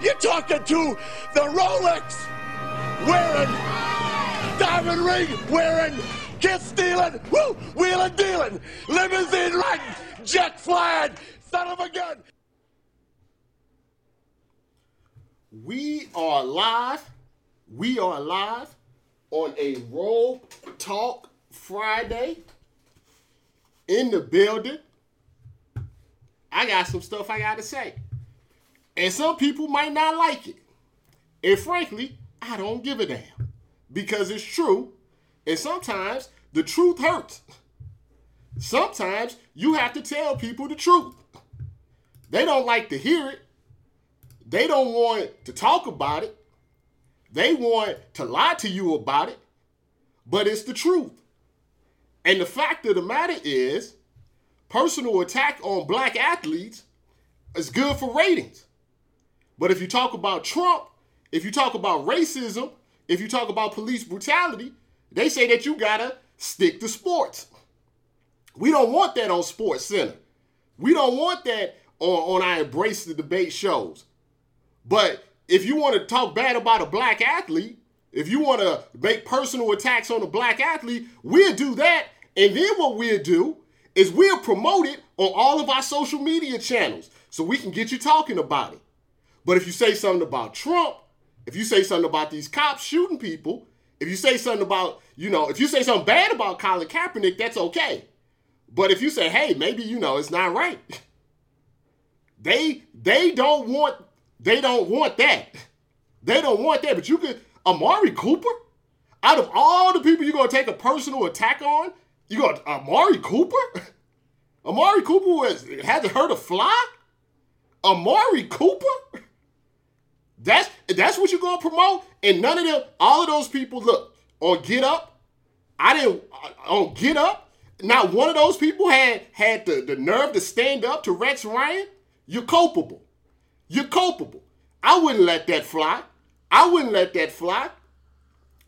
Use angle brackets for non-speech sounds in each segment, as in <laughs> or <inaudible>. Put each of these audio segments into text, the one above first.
You're talking to the Rolex wearing, diamond ring wearing, kiss stealing, woo, wheeling dealing, limousine riding, jet flying, son of a gun. We are live. We are live on a Roll Talk Friday in the building. I got some stuff I got to say. And some people might not like it. And frankly, I don't give a damn because it's true. And sometimes the truth hurts. Sometimes you have to tell people the truth. They don't like to hear it. They don't want to talk about it. They want to lie to you about it. But it's the truth. And the fact of the matter is, personal attack on black athletes is good for ratings. But if you talk about Trump, if you talk about racism, if you talk about police brutality, they say that you gotta stick to sports. We don't want that on Sports Center. We don't want that on, on our Embrace the Debate shows. But if you want to talk bad about a black athlete, if you want to make personal attacks on a black athlete, we'll do that. And then what we'll do is we'll promote it on all of our social media channels so we can get you talking about it. But if you say something about Trump, if you say something about these cops shooting people, if you say something about, you know, if you say something bad about Colin Kaepernick, that's okay. But if you say, hey, maybe, you know, it's not right, <laughs> they they don't want they don't want that. They don't want that. But you could Amari Cooper? Out of all the people you're gonna take a personal attack on, you got Amari Cooper? <laughs> Amari Cooper was hasn't heard a fly? Amari Cooper? That's that's what you're gonna promote, and none of them, all of those people, look on Get Up. I didn't uh, on Get Up. Not one of those people had had the, the nerve to stand up to Rex Ryan. You're culpable. You're culpable. I wouldn't let that fly. I wouldn't let that fly.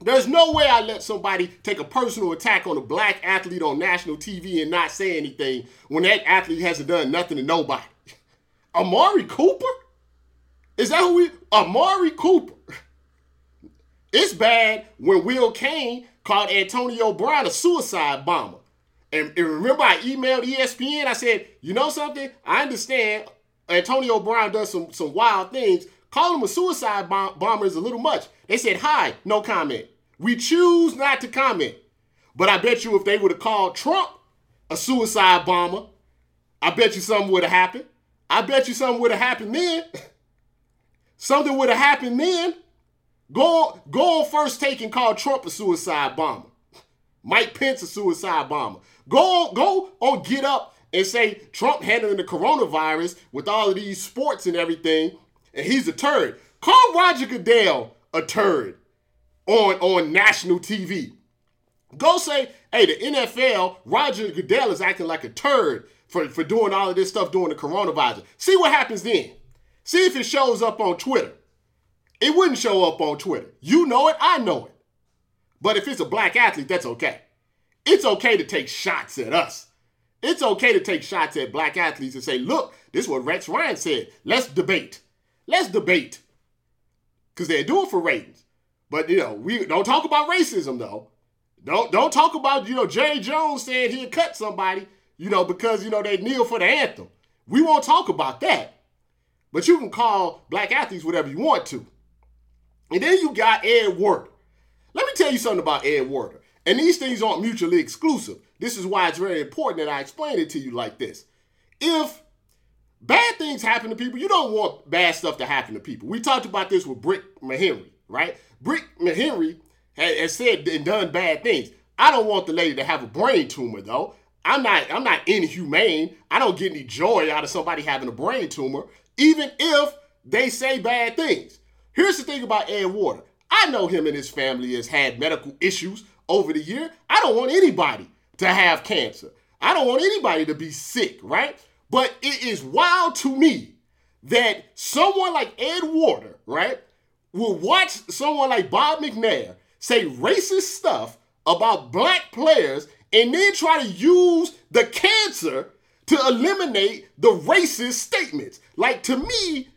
There's no way I let somebody take a personal attack on a black athlete on national TV and not say anything when that athlete hasn't done nothing to nobody. <laughs> Amari Cooper? Is that who we? Amari Cooper. It's bad when Will Cain called Antonio Brown a suicide bomber. And, and, remember, I emailed ESPN. I said, you know something? I understand Antonio Brown does some, some wild things. Call him a suicide bom- bomber is a little much. They said, hi, no comment. We choose not to comment. But I bet you if they would have called Trump a suicide bomber, I bet you something would have happened. I bet you something would have happened then. <laughs> something would have happened then. Go, go first take and call Trump a suicide bomber. Mike Pence a suicide bomber. Go go on, get up and say Trump handling the coronavirus with all of these sports and everything, and he's a turd. Call Roger Goodell a turd on, on national TV. Go say, hey, the NFL, Roger Goodell is acting like a turd for, for doing all of this stuff during the coronavirus. See what happens then. See if it shows up on Twitter. It wouldn't show up on Twitter. You know it, I know it. But if it's a black athlete, that's okay. It's okay to take shots at us. It's okay to take shots at black athletes and say, look, this is what Rex Ryan said. Let's debate. Let's debate. Because they're doing for ratings. But you know, we don't talk about racism though. Don't don't talk about, you know, Jerry Jones saying he'd cut somebody, you know, because you know they kneel for the anthem. We won't talk about that. But you can call black athletes whatever you want to. And then you got Ed Werder. Let me tell you something about Ed Werder. And these things aren't mutually exclusive. This is why it's very important that I explain it to you like this. If bad things happen to people, you don't want bad stuff to happen to people. We talked about this with Britt McHenry. right? Britt McHenry has said and done bad things. I don't want the lady to have a brain tumor though. I'm not I'm not inhumane. I don't get any joy out of somebody having a brain tumor, even if they say bad things. Here's the thing about Ed Werder. I know him and his family has had medical issues over the year. I don't want anybody to have cancer. I don't want anybody to be sick, right? But it is wild to me that someone like Ed Werder, right, will watch someone like Bob McNair say racist stuff about black players and then try to use the cancer to eliminate the racist statements. Like to me,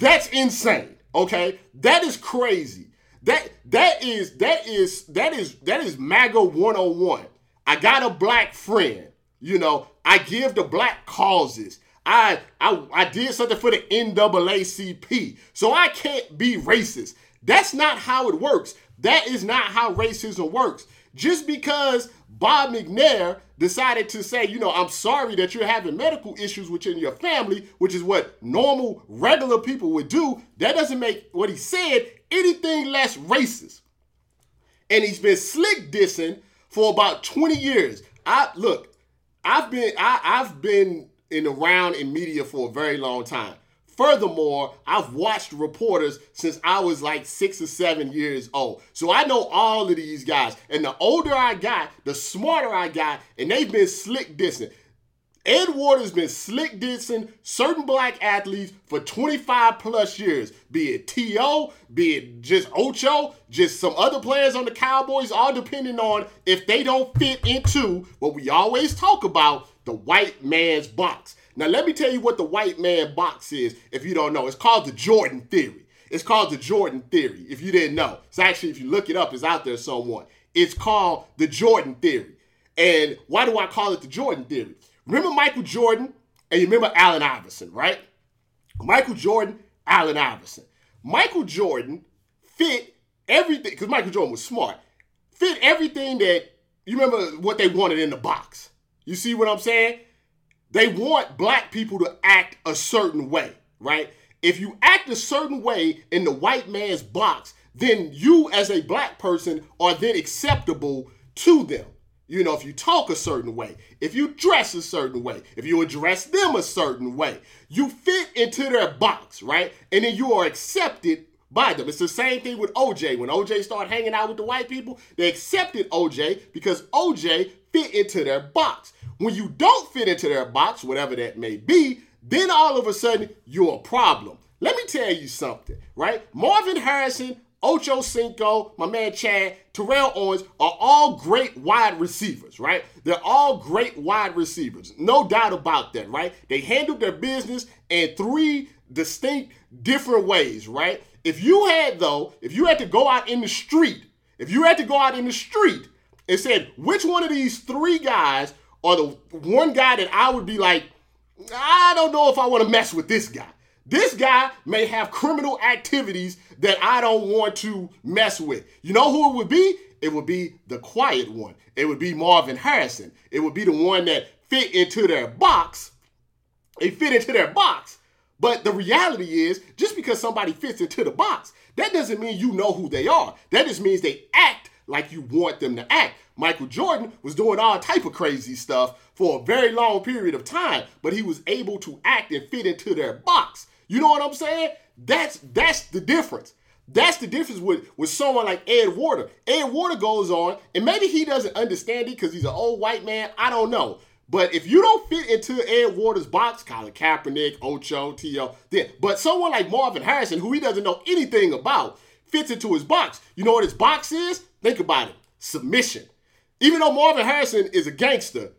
that's insane. Okay? That is crazy. That that is that is that is that is MAGA 101. I got a black friend. You know, I give to black causes. I, I I did something for the NAACP. So I can't be racist. That's not how it works. That is not how racism works. Just because Bob McNair decided to say, you know, I'm sorry that you're having medical issues within your family, which is what normal, regular people would do, that doesn't make what he said anything less racist. And he's been slick dissing for about 20 years. I look, I've been I, I've been in around in media for a very long time. Furthermore, I've watched reporters since I was like six or seven years old. So I know all of these guys. And the older I got, the smarter I got, and they've been slick dissing. Ed Werder's been slick dissing certain black athletes for 25 plus years, be it T.O., be it just Ocho, just some other players on the Cowboys, all depending on if they don't fit into what we always talk about the white man's box. Now, let me tell you what the white man box is if you don't know. It's called the Jordan Theory. It's called the Jordan Theory, if you didn't know. It's actually, if you look it up, it's out there somewhere. It's called the Jordan Theory. And why do I call it the Jordan Theory? Remember Michael Jordan and you remember Allen Iverson, right? Michael Jordan, Allen Iverson. Michael Jordan fit everything, because Michael Jordan was smart, fit everything that you remember what they wanted in the box. You see what I'm saying? They want black people to act a certain way, right? If you act a certain way in the white man's box, then you as a black person are then acceptable to them. You know, if you talk a certain way, if you dress a certain way, if you address them a certain way, you fit into their box, right? And then you are accepted by them. It's the same thing with OJ. When OJ started hanging out with the white people, they accepted OJ because OJ fit into their box. When you don't fit into their box, whatever that may be, then all of a sudden you're a problem. Let me tell you something, right? Marvin Harrison, Ocho Cinco, my man Chad, Terrell Owens are all great wide receivers, right? They're all great wide receivers. No doubt about that, right? They handled their business in three distinct different ways, right? If you had, though, if you had to go out in the street, if you had to go out in the street and said, which one of these three guys or the one guy that I would be like, I don't know if I want to mess with this guy. This guy may have criminal activities that I don't want to mess with. You know who it would be? It would be the quiet one. It would be Marvin Harrison. It would be the one that fit into their box. They fit into their box. But the reality is, just because somebody fits into the box, that doesn't mean you know who they are. That just means they act like you want them to act. Michael Jordan was doing all type of crazy stuff for a very long period of time, but he was able to act and fit into their box. You know what I'm saying? That's that's the difference. That's the difference with, with someone like Ed Werder. Ed Werder goes on, and maybe he doesn't understand it because he's an old white man. I don't know. But if you don't fit into Ed Werder's box, Colin Kaepernick, Ocho, T.O., then, but someone like Marvin Harrison, who he doesn't know anything about, fits into his box. You know what his box is? Think about it submission. Even though Marvin Harrison is a gangster,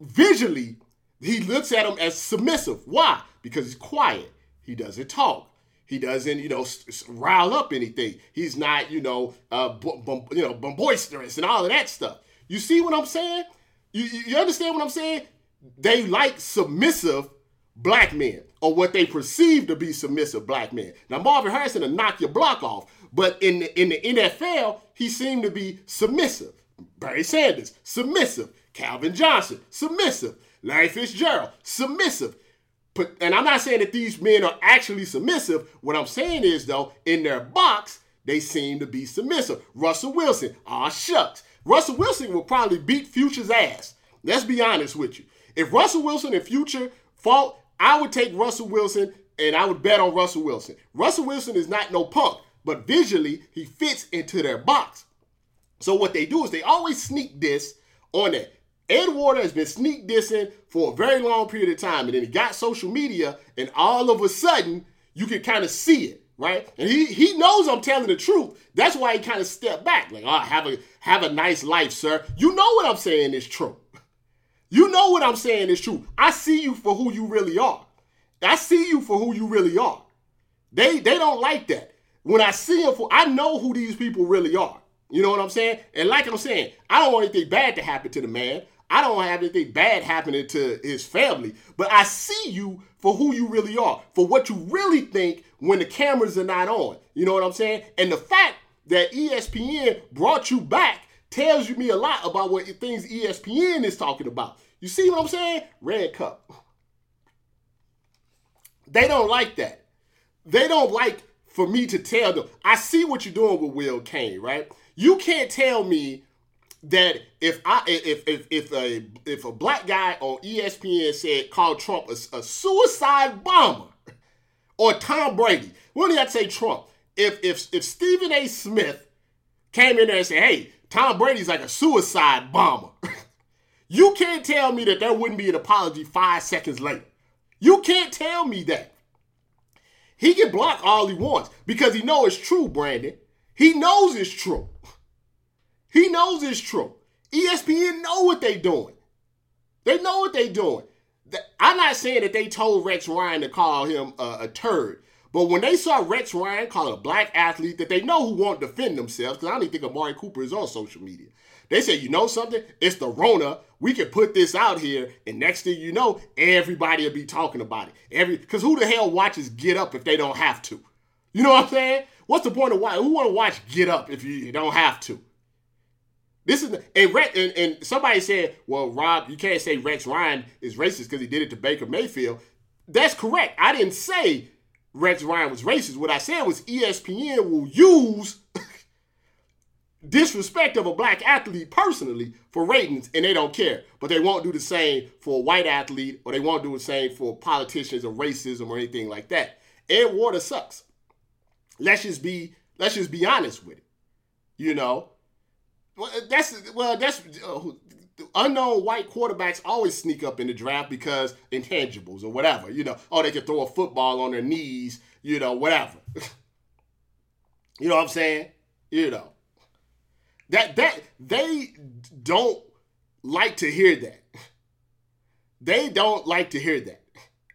visually, he looks at him as submissive. Why? Because he's quiet. He doesn't talk. He doesn't, you know, rile up anything. He's not, you know, uh, b- b- you know, boisterous and all of that stuff. You see what I'm saying? You, you understand what I'm saying? They like submissive black men or what they perceive to be submissive black men. Now Marvin Harrison will knock your block off, but in the, in the NFL, he seemed to be submissive. Barry Sanders, submissive. Calvin Johnson, submissive. Larry Fitzgerald, submissive. But, and I'm not saying that these men are actually submissive. What I'm saying is, though, in their box, they seem to be submissive. Russell Wilson, ah shucks. Russell Wilson will probably beat Future's ass. Let's be honest with you. If Russell Wilson and Future fought, I would take Russell Wilson and I would bet on Russell Wilson. Russell Wilson is not no punk, but visually he fits into their box. So what they do is they always sneak this on that. Ed Werder has been sneak dissing for a very long period of time, and then he got social media, and all of a sudden you can kind of see it, right? And he he knows I'm telling the truth. That's why he kind of stepped back, like, "Oh, have a have a nice life, sir." You know what I'm saying is true. You know what I'm saying is true. I see you for who you really are. I see you for who you really are. They they don't like that. When I see them for, I know who these people really are. You know what I'm saying? And like I'm saying, I don't want anything bad to happen to the man. I don't have anything bad happening to his family, but I see you for who you really are, for what you really think when the cameras are not on. You know what I'm saying? And the fact that ESPN brought you back tells you me a lot about what things ESPN is talking about. You see what I'm saying? Red cup. They don't like that. They don't like for me to tell them. I see what you're doing with Will Cain, right? You can't tell me that if I if if if a if a black guy on ESPN said called Trump a, a suicide bomber or Tom Brady, what have to say Trump? If if if Stephen A. Smith came in there and said, "Hey, Tom Brady's like a suicide bomber," <laughs> you can't tell me that there wouldn't be an apology five seconds later. You can't tell me that. He can block all he wants because he knows it's true, Brandon. He knows it's true. He knows it's true. ESPN know what they doing. They know what they doing. I'm not saying that they told Rex Ryan to call him a, a turd, but when they saw Rex Ryan call a black athlete that they know who won't defend themselves, because I don't even think Amari Cooper is on social media. They said, you know something? It's the Rona. We can put this out here, and next thing you know, everybody will be talking about it. Every because who the hell watches Get Up if they don't have to? You know what I'm saying? What's the point of why? Who want to watch Get Up if you don't have to? This is and, and, and somebody said, "Well, Rob, you can't say Rex Ryan is racist because he did it to Baker Mayfield." That's correct. I didn't say Rex Ryan was racist. What I said was ESPN will use <laughs> disrespect of a black athlete personally for ratings, and they don't care. But they won't do the same for a white athlete, or they won't do the same for politicians or racism or anything like that. Ed Werder sucks. Let's just be let's just be honest with it. You know, well, that's well, that's uh, unknown white quarterbacks always sneak up in the draft because intangibles or whatever. You know, oh, they can throw a football on their knees. You know, whatever. <laughs> you know what I'm saying? You know that that they don't like to hear that. They don't like to hear that.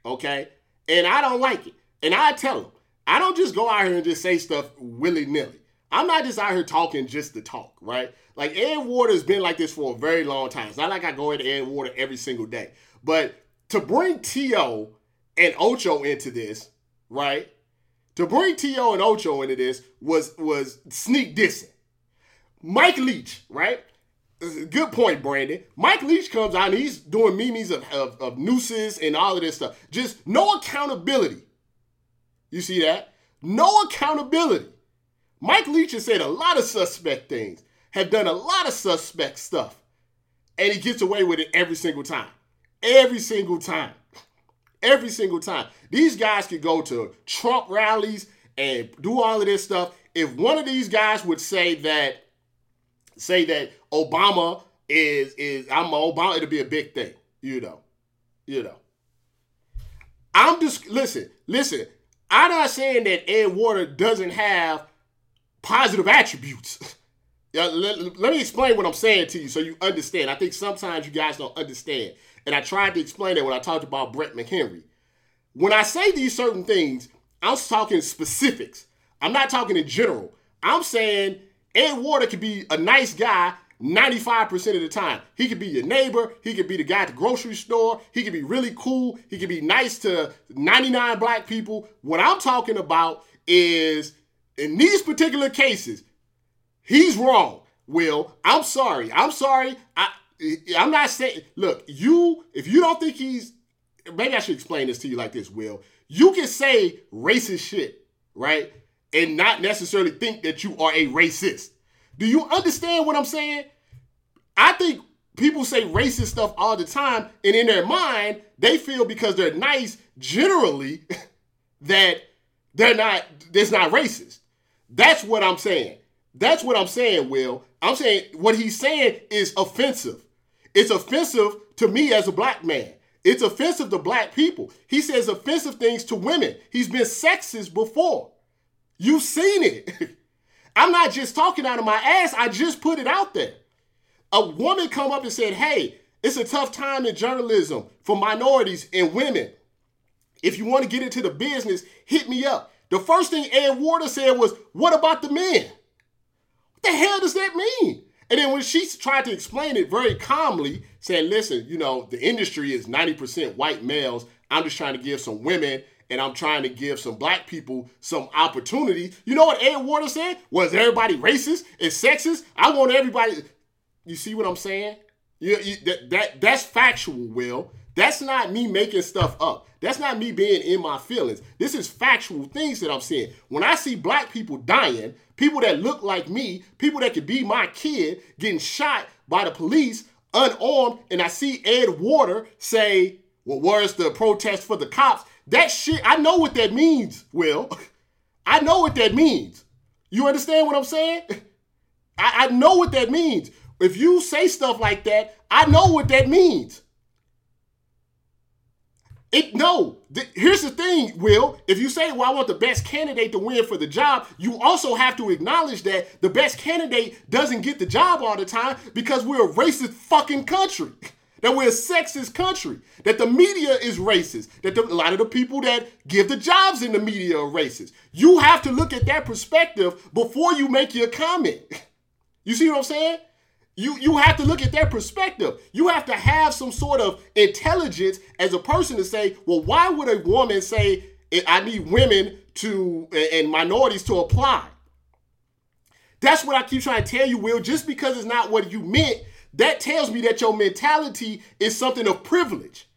Okay, and I don't like it. And I tell them, I don't just go out here and just say stuff willy nilly. I'm not just out here talking just to talk, right? Like Ed Werder's been like this for a very long time. It's not like I go into Ed Werder every single day. But to bring T.O. and Ocho into this, right? To bring T.O. and Ocho into this was was sneak dissing. Mike Leach, right? Good point, Brandon. Mike Leach comes out and he's doing memes of, of, of nooses and all of this stuff. Just no accountability. You see that? No accountability. Mike Leach has said a lot of suspect things, have done a lot of suspect stuff, and he gets away with it every single time. Every single time. Every single time. These guys could go to Trump rallies and do all of this stuff. If one of these guys would say that, say that Obama is is I'm Obama, it'll be a big thing, you know. You know. I'm just listen, listen. I'm not saying that Ed Werder doesn't have positive attributes. <laughs> let, let, me explain what I'm saying to you so you understand. I think sometimes you guys don't understand. And I tried to explain that when I talked about Britt McHenry. When I say these certain things, I'm talking specifics. I'm not talking in general. I'm saying Ed Werder could be a nice guy 95% of the time. He could be your neighbor. He could be the guy at the grocery store. He could be really cool. He could be nice to 99 black people. What I'm talking about is in these particular cases, he's wrong. Will, I'm sorry. I'm sorry. I I'm not saying look, you if you don't think he's maybe I should explain this to you like this, Will. You can say racist shit, right? and not necessarily think that you are a racist. Do you understand what I'm saying? I think people say racist stuff all the time, and in their mind, they feel because they're nice generally <laughs> that they're not, it's not racist. That's what I'm saying. That's what I'm saying, Will. I'm saying what he's saying is offensive. It's offensive to me as a black man. It's offensive to black people. He says offensive things to women. He's been sexist before. You've seen it. <laughs> I'm not just talking out of my ass. I just put it out there. A woman come up and said, "Hey, it's a tough time in journalism for minorities and women. If you want to get into the business, hit me up." The first thing Ann Water said was, "What about the men?" The hell does that mean? And then when she tried to explain it very calmly, saying, listen, you know, the industry is 90% white males. I'm just trying to give some women and I'm trying to give some black people some opportunity. You know what Ed Werder said? Was everybody racist and sexist? I want everybody. You see what I'm saying? You, you, that, that That's factual, Will. That's not me making stuff up. That's not me being in my feelings. This is factual things that I'm seeing. When I see black people dying, people that look like me, people that could be my kid getting shot by the police unarmed, and I see Ed Werder say, Well, where's the protest for the cops? That shit, I know what that means, Will. <laughs> I know what that means. You understand what I'm saying? <laughs> I, I know what that means. If you say stuff like that, I know what that means. It no. Th- here's the thing, Will. If you say, "Well, I want the best candidate to win for the job," you also have to acknowledge that the best candidate doesn't get the job all the time because we're a racist fucking country. That we're a sexist country. That the media is racist. That the, a lot of the people that give the jobs in the media are racist. You have to look at that perspective before you make your comment. You see what I'm saying? You you have to look at their perspective. You have to have some sort of intelligence as a person to say, well, why would a woman say I need women to and minorities to apply? That's what I keep trying to tell you, Will. Just because it's not what you meant, that tells me that your mentality is something of privilege.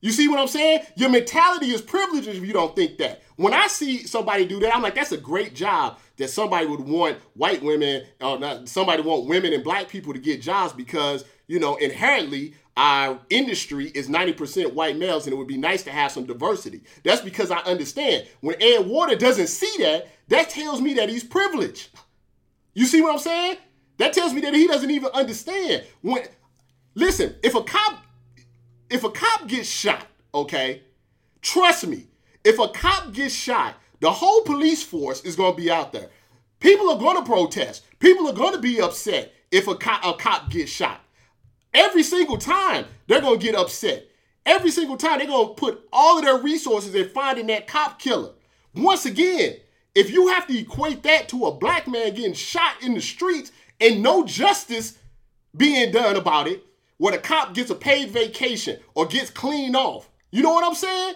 You see what I'm saying? Your mentality is privileged if you don't think that. When I see somebody do that, I'm like, that's a great job that somebody would want white women, or uh, not somebody want women and black people to get jobs because, you know, inherently our industry is 90% white males and it would be nice to have some diversity. That's because I understand. When Ed Werder doesn't see that, that tells me that he's privileged. You see what I'm saying? That tells me that he doesn't even understand. When listen, if a cop if a cop gets shot, okay, trust me, if a cop gets shot, the whole police force is going to be out there. People are going to protest. People are going to be upset if a cop, a cop gets shot. Every single time, they're going to get upset. Every single time, they're going to put all of their resources in finding that cop killer. Once again, if you have to equate that to a black man getting shot in the streets and no justice being done about it, where the cop gets a paid vacation or gets cleaned off, you know what I'm saying?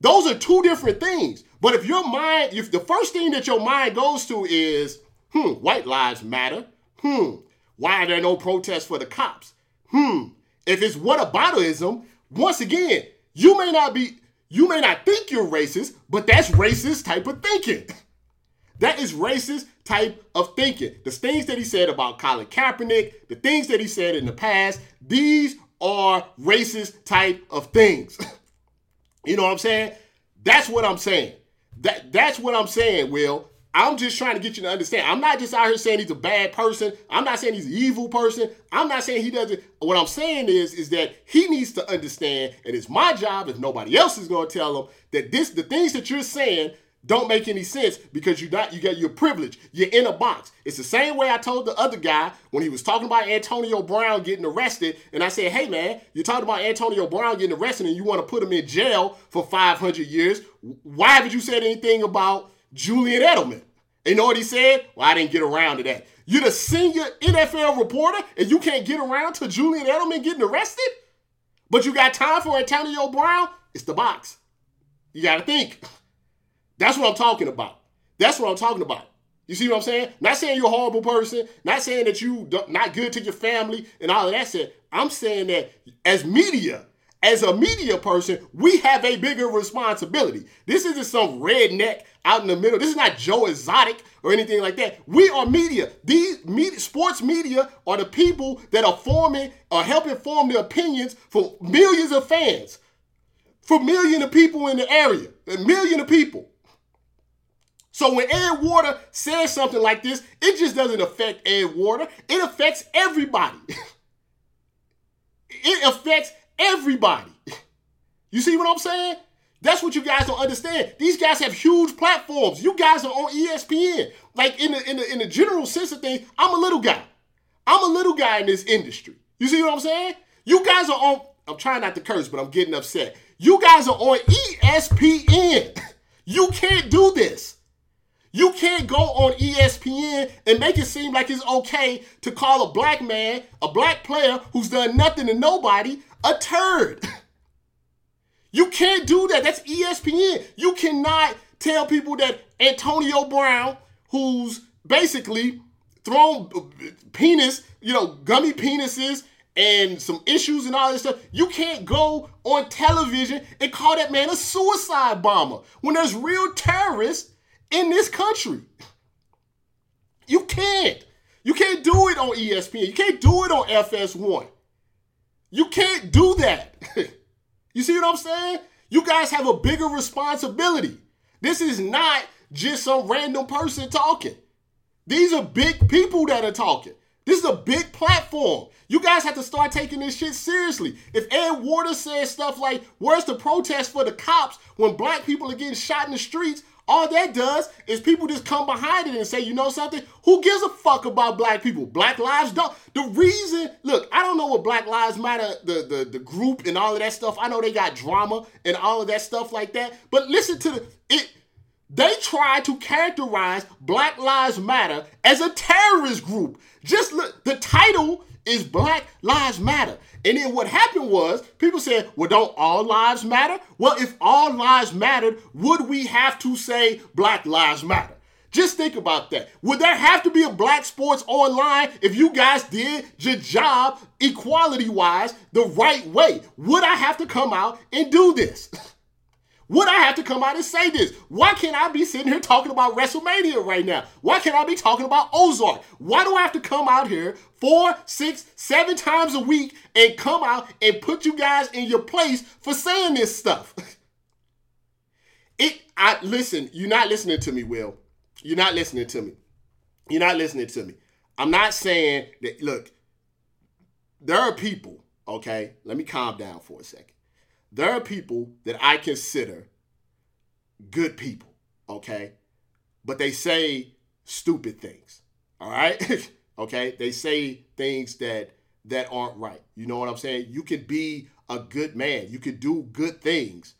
Those are two different things. But if your mind, if the first thing that your mind goes to is, hmm, white lives matter. Hmm, why are there no protests for the cops? Hmm, if it's what whataboutism, once again, you may not be, you may not think you're racist, but that's racist type of thinking. <laughs> That is racist type of thinking. The things that he said about Colin Kaepernick, the things that he said in the past, these are racist type of things. <laughs> you know what I'm saying? That's what I'm saying. That that's what I'm saying, Will. I'm just trying to get you to understand. I'm not just out here saying he's a bad person. I'm not saying he's an evil person. I'm not saying he doesn't. What I'm saying is, is that he needs to understand, and it's my job, if nobody else is going to tell him, that this the things that you're saying don't make any sense because you not you got your privilege. You're in a box. It's the same way I told the other guy when he was talking about Antonio Brown getting arrested, and I said, "Hey man, you're talking about Antonio Brown getting arrested, and you want to put him in jail for 500 years. Why haven't you said anything about Julian Edelman?" You know what he said? Well, I didn't get around to that. You're the senior NFL reporter, and you can't get around to Julian Edelman getting arrested, but you got time for Antonio Brown? It's the box. You got to think. That's what I'm talking about. That's what I'm talking about. You see what I'm saying? Not saying you're a horrible person. Not saying that you not good to your family and all of that. Said I'm saying that as media, as a media person, we have a bigger responsibility. This isn't some redneck out in the middle. This is not Joe Exotic or anything like that. We are media. These media, sports media are the people that are forming or helping form the opinions for millions of fans, for millions of people in the area, a million of people. So when Ed Werder says something like this, it just doesn't affect Ed Werder. It affects everybody. <laughs> it affects everybody. You see what I'm saying? That's what you guys don't understand. These guys have huge platforms. You guys are on ESPN. Like in the in the in the general sense of things, I'm a little guy. I'm a little guy in this industry. You see what I'm saying? You guys are on. I'm trying not to curse, but I'm getting upset. You guys are on ESPN. <laughs> You can't do this. You can't go on ESPN and make it seem like it's okay to call a black man, a black player who's done nothing to nobody, a turd. <laughs> You can't do that. That's ESPN. You cannot tell people that Antonio Brown, who's basically thrown penis, you know, gummy penises and some issues and all this stuff, you can't go on television and call that man a suicide bomber when there's real terrorists in this country. You can't. You can't do it on ESPN. You can't do it on FS1. You can't do that. <laughs> you see what I'm saying? You guys have a bigger responsibility. This is not just some random person talking. These are big people that are talking. This is a big platform. You guys have to start taking this shit seriously. If Ed Werder says stuff like, Where's the protest for the cops when black people are getting shot in the streets? All that does is people just come behind it and say, you know something? Who gives a fuck about black people? Black lives don't. The reason, look, I don't know what Black Lives Matter, the, the, the group and all of that stuff. I know they got drama and all of that stuff like that. But listen to the it. They try to characterize Black Lives Matter as a terrorist group. Just look, the title is Black Lives Matter. And then what happened was people said, well, don't all lives matter? Well, if all lives mattered, would we have to say Black Lives Matter? Just think about that. Would there have to be a black sports online if you guys did your job equality wise the right way? Would I have to come out and do this? <laughs> Would I have to come out and say this? Why can't I be sitting here talking about WrestleMania right now? Why can't I be talking about Ozark? Why do I have to come out here four, six, seven times a week and come out and put you guys in your place for saying this stuff? <laughs> It I listen, you're not listening to me, Will. You're not listening to me. You're not listening to me. I'm not saying that look, there are people, okay? Let me calm down for a second there are people that I consider good people, okay? But they say stupid things. All right? <laughs> okay? They say things that that aren't right. You know what I'm saying? You can be a good man. You can do good things.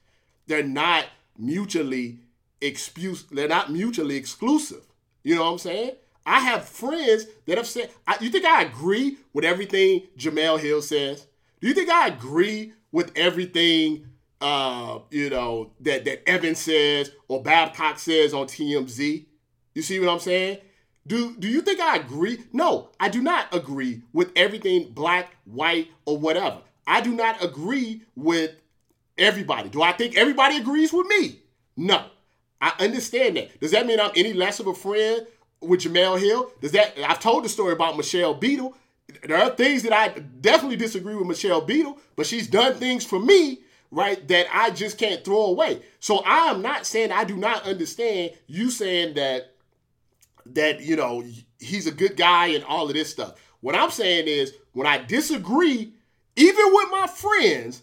They're not mutually excuse they're not mutually exclusive. You know what I'm saying? I have friends that have said, I, you think I agree with everything Jemele Hill says? Do you think I agree with everything uh, you know that that Evan says or Babcock says on TMZ. You see what I'm saying? Do do you think I agree? No, I do not agree with everything black, white, or whatever. I do not agree with everybody. Do I think everybody agrees with me? No. I understand that. Does that mean I'm any less of a friend with Jemele Hill? Does that I've told the story about Michelle Beadle there are things that I definitely disagree with Michelle Beadle, but she's done things for me, right, that I just can't throw away. So I am not saying I do not understand you saying that that you know he's a good guy and all of this stuff. What I'm saying is when I disagree, even with my friends,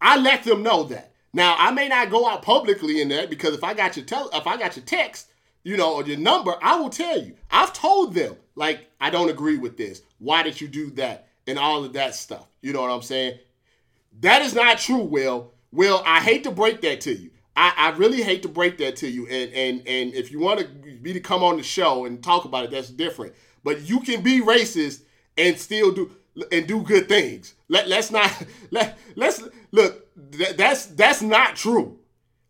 I let them know that. Now I may not go out publicly in that because if I got your tel- if I got your text, you know, or your number, I will tell you. I've told them like I don't agree with this. Why did you do that? And all of that stuff. You know what I'm saying? That is not true, Will. Will, I hate to break that to you. I, I really hate to break that to you. And and and if you want to be to come on the show and talk about it, that's different. But you can be racist and still do and do good things. Let let's not <laughs> let let's look. That, that's that's not true.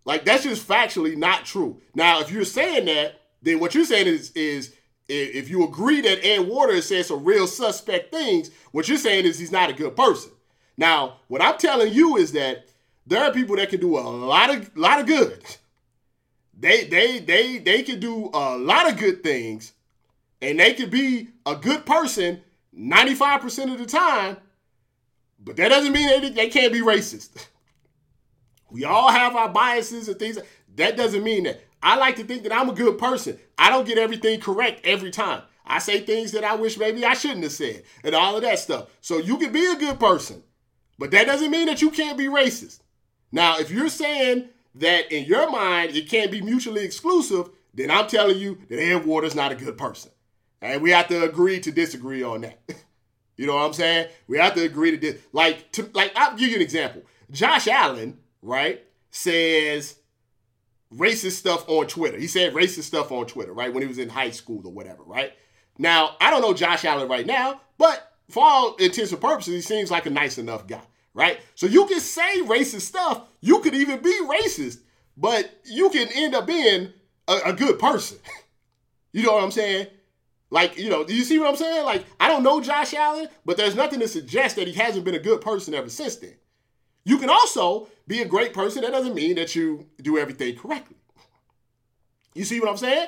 Like that's just factually not true. Now, if you're saying that, then what you're saying is is if you agree that Ed Werder says some real suspect things, what you're saying is he's not a good person. Now, what I'm telling you is that there are people that can do a lot of lot of good. They they they they can do a lot of good things, and they could be a good person 95% of the time, but that doesn't mean they, they can't be racist. <laughs> We all have our biases and things. That doesn't mean that. I like to think that I'm a good person. I don't get everything correct every time. I say things that I wish maybe I shouldn't have said and all of that stuff. So you can be a good person, but that doesn't mean that you can't be racist. Now, if you're saying that in your mind it can't be mutually exclusive, then I'm telling you that Ed Werder's not a good person. And we have to agree to disagree on that. <laughs> you know what I'm saying? We have to agree to this. Like, to, like I'll give you an example. Josh Allen, right, says racist stuff on Twitter. He said racist stuff on Twitter, right, when he was in high school or whatever, right? Now, I don't know Josh Allen right now, but for all intents and purposes, he seems like a nice enough guy, right? So you can say racist stuff. You could even be racist, but you can end up being a, a good person. <laughs> you know what I'm saying? Like, you know, do you see what I'm saying? Like, I don't know Josh Allen, but there's nothing to suggest that he hasn't been a good person ever since then. You can also be a great person. That doesn't mean that you do everything correctly. You see what I'm saying?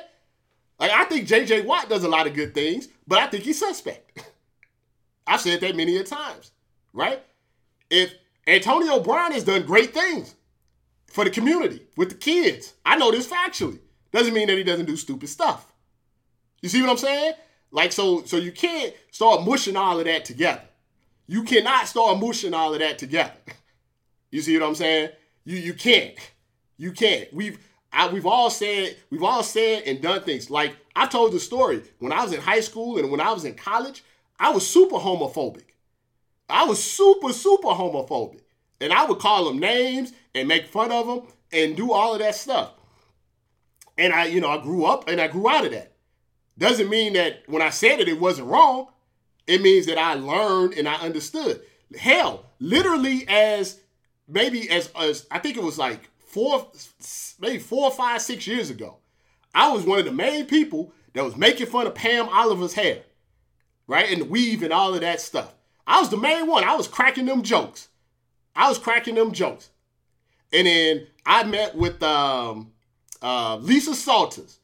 Like, I think JJ Watt does a lot of good things, but I think he's suspect. <laughs> I've said that many a times, right? If Antonio Brown has done great things for the community, with the kids, I know this factually. Doesn't mean that he doesn't do stupid stuff. You see what I'm saying? Like so, so you can't start mushing all of that together. You cannot start mushing all of that together. <laughs> You see what I'm saying? You you can't. You can't. We've I, we've all said we've all said and done things. Like I told the story when I was in high school and when I was in college, I was super homophobic. I was super super homophobic, and I would call them names and make fun of them and do all of that stuff. And I, you know, I grew up and I grew out of that. Doesn't mean that when I said it, it wasn't wrong. It means that I learned and I understood. Hell, literally as maybe as, as I think it was like four, maybe four, five, six years ago, I was one of the main people that was making fun of Pam Oliver's hair, right? And the weave and all of that stuff. I was the main one. I was cracking them jokes. I was cracking them jokes. And then I met with um, uh, Lisa Salters.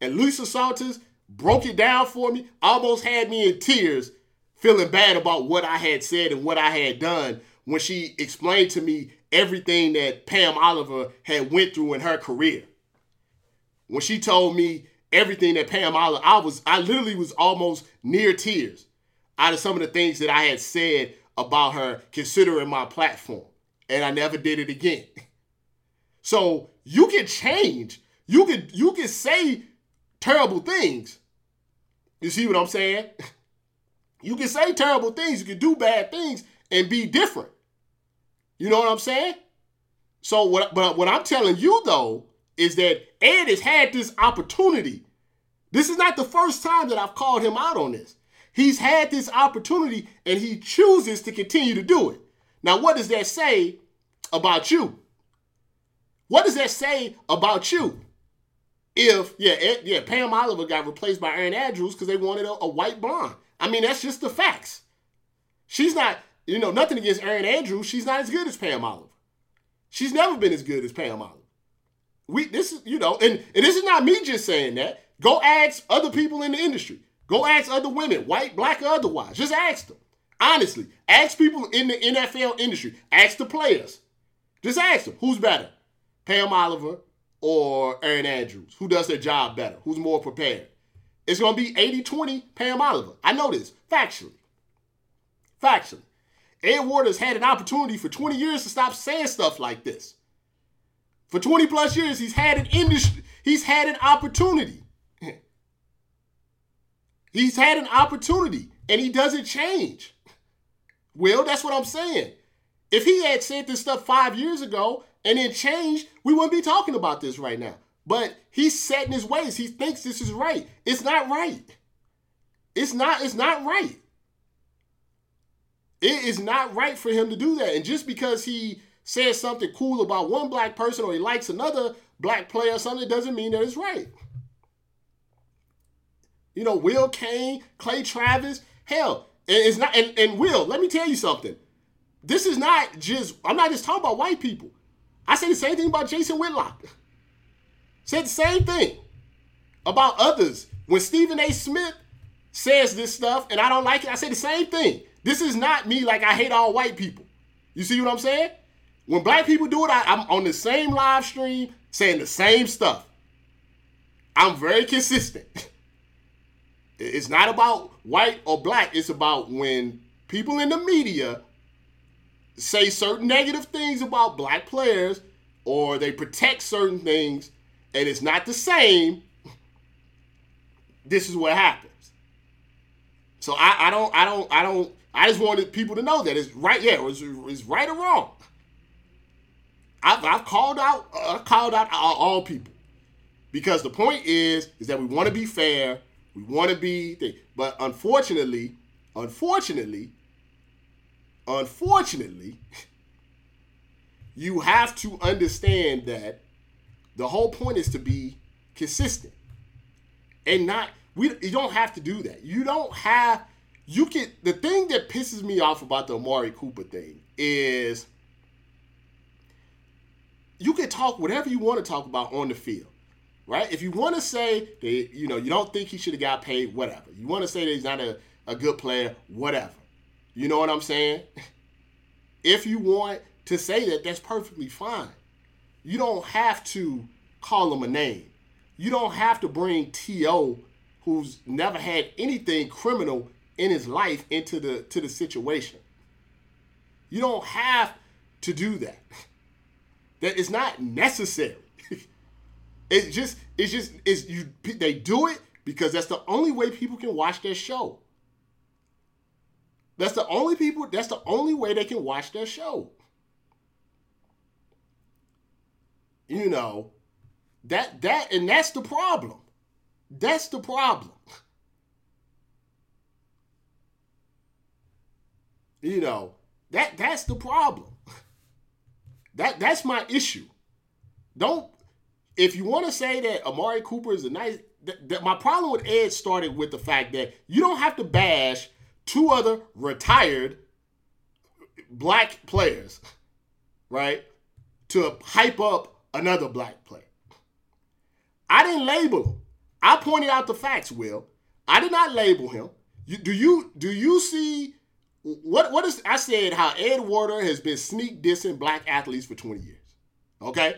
And Lisa Salters broke it down for me, almost had me in tears, feeling bad about what I had said and what I had done when she explained to me everything that Pam Oliver had went through in her career. When she told me everything that Pam Oliver, I was I literally was almost near tears out of some of the things that I had said about her considering my platform. And I never did it again. <laughs> So you can change. You can you can say terrible things. You see what I'm saying? <laughs> You can say terrible things, you can do bad things and be different. You know what I'm saying? So what but what I'm telling you though is that Ed has had this opportunity. This is not the first time that I've called him out on this. He's had this opportunity and he chooses to continue to do it. Now, what does that say about you? What does that say about you? if yeah yeah Pam Oliver got replaced by Erin Andrews because they wanted a, a, white blonde. I mean that's just the facts. She's not you know nothing against Erin Andrews. She's not as good as Pam Oliver. She's never been as good as Pam Oliver. We this is you know and and this is not me just saying that. Go ask other people in the industry. Go ask other women, white, black, or otherwise. Just ask them. Honestly, ask people in the NFL industry. Ask the players. Just ask them who's better, Pam Oliver or Erin Andrews? Who does their job better? Who's more prepared? It's going to be 80 20 Pam Oliver. I know this factually. Factually. Ed Werder's had an opportunity for 20 years to stop saying stuff like this. For 20 plus years, he's had an industry, he's had an opportunity. <laughs> he's had an opportunity and he doesn't change. Well, that's what I'm saying. If he had said this stuff five years ago, and then changed, we wouldn't be talking about this right now. But he's set in his ways. He thinks this is right. It's not right. It's not, it's not right. It is not right for him to do that. And just because he says something cool about one black person or he likes another black player or something, doesn't mean that it's right. You know, Will Cain, Clay Travis, hell, it's not and, and Will, let me tell you something. this is not just, I'm not just talking about white people. I say the same thing about Jason Whitlock. Said the same thing about others. When Stephen A. Smith says this stuff and I don't like it, I say the same thing. This is not me like I hate all white people. You see what I'm saying? When black people do it, I, I'm on the same live stream saying the same stuff. I'm very consistent. <laughs> It's not about white or black. It's about when people in the media say certain negative things about black players or they protect certain things and it's not the same, this is what happens. So I, I don't, I don't, I don't, I just wanted people to know that it's right, yeah, it's, it's right or wrong. I've, I've called out, uh, called out all, all people because the point is, is that we want to be fair, we want to be, but unfortunately, unfortunately, unfortunately, <laughs> you have to understand that the whole point is to be consistent and not we you don't have to do that. You don't have you can the thing that pisses me off about the Amari Cooper thing is you can talk whatever you want to talk about on the field. Right? If you want to say that you know you don't think he should have got paid, whatever. You want to say that he's not a, a good player, whatever. You know what I'm saying? <laughs> If you want to say that, that's perfectly fine. You don't have to call him a name. You don't have to bring T.O., who's never had anything criminal in his life, into the to the situation. You don't have to do that. <laughs> That is not necessary. <laughs> it's just it's just it's you they do it because that's the only way people can watch their show. That's the only people, that's the only way they can watch their show. You know, that that and that's the problem. That's the problem. You know, that that's the problem. That that's my issue. Don't if you want to say that Amari Cooper is a nice that, that my problem with Ed started with the fact that you don't have to bash two other retired black players, right, to hype up another black player. I didn't label him. I pointed out the facts, Will. I did not label him. You, do you do you see what what is I said how Ed Werder has been sneak dissing black athletes for 20 years. Okay?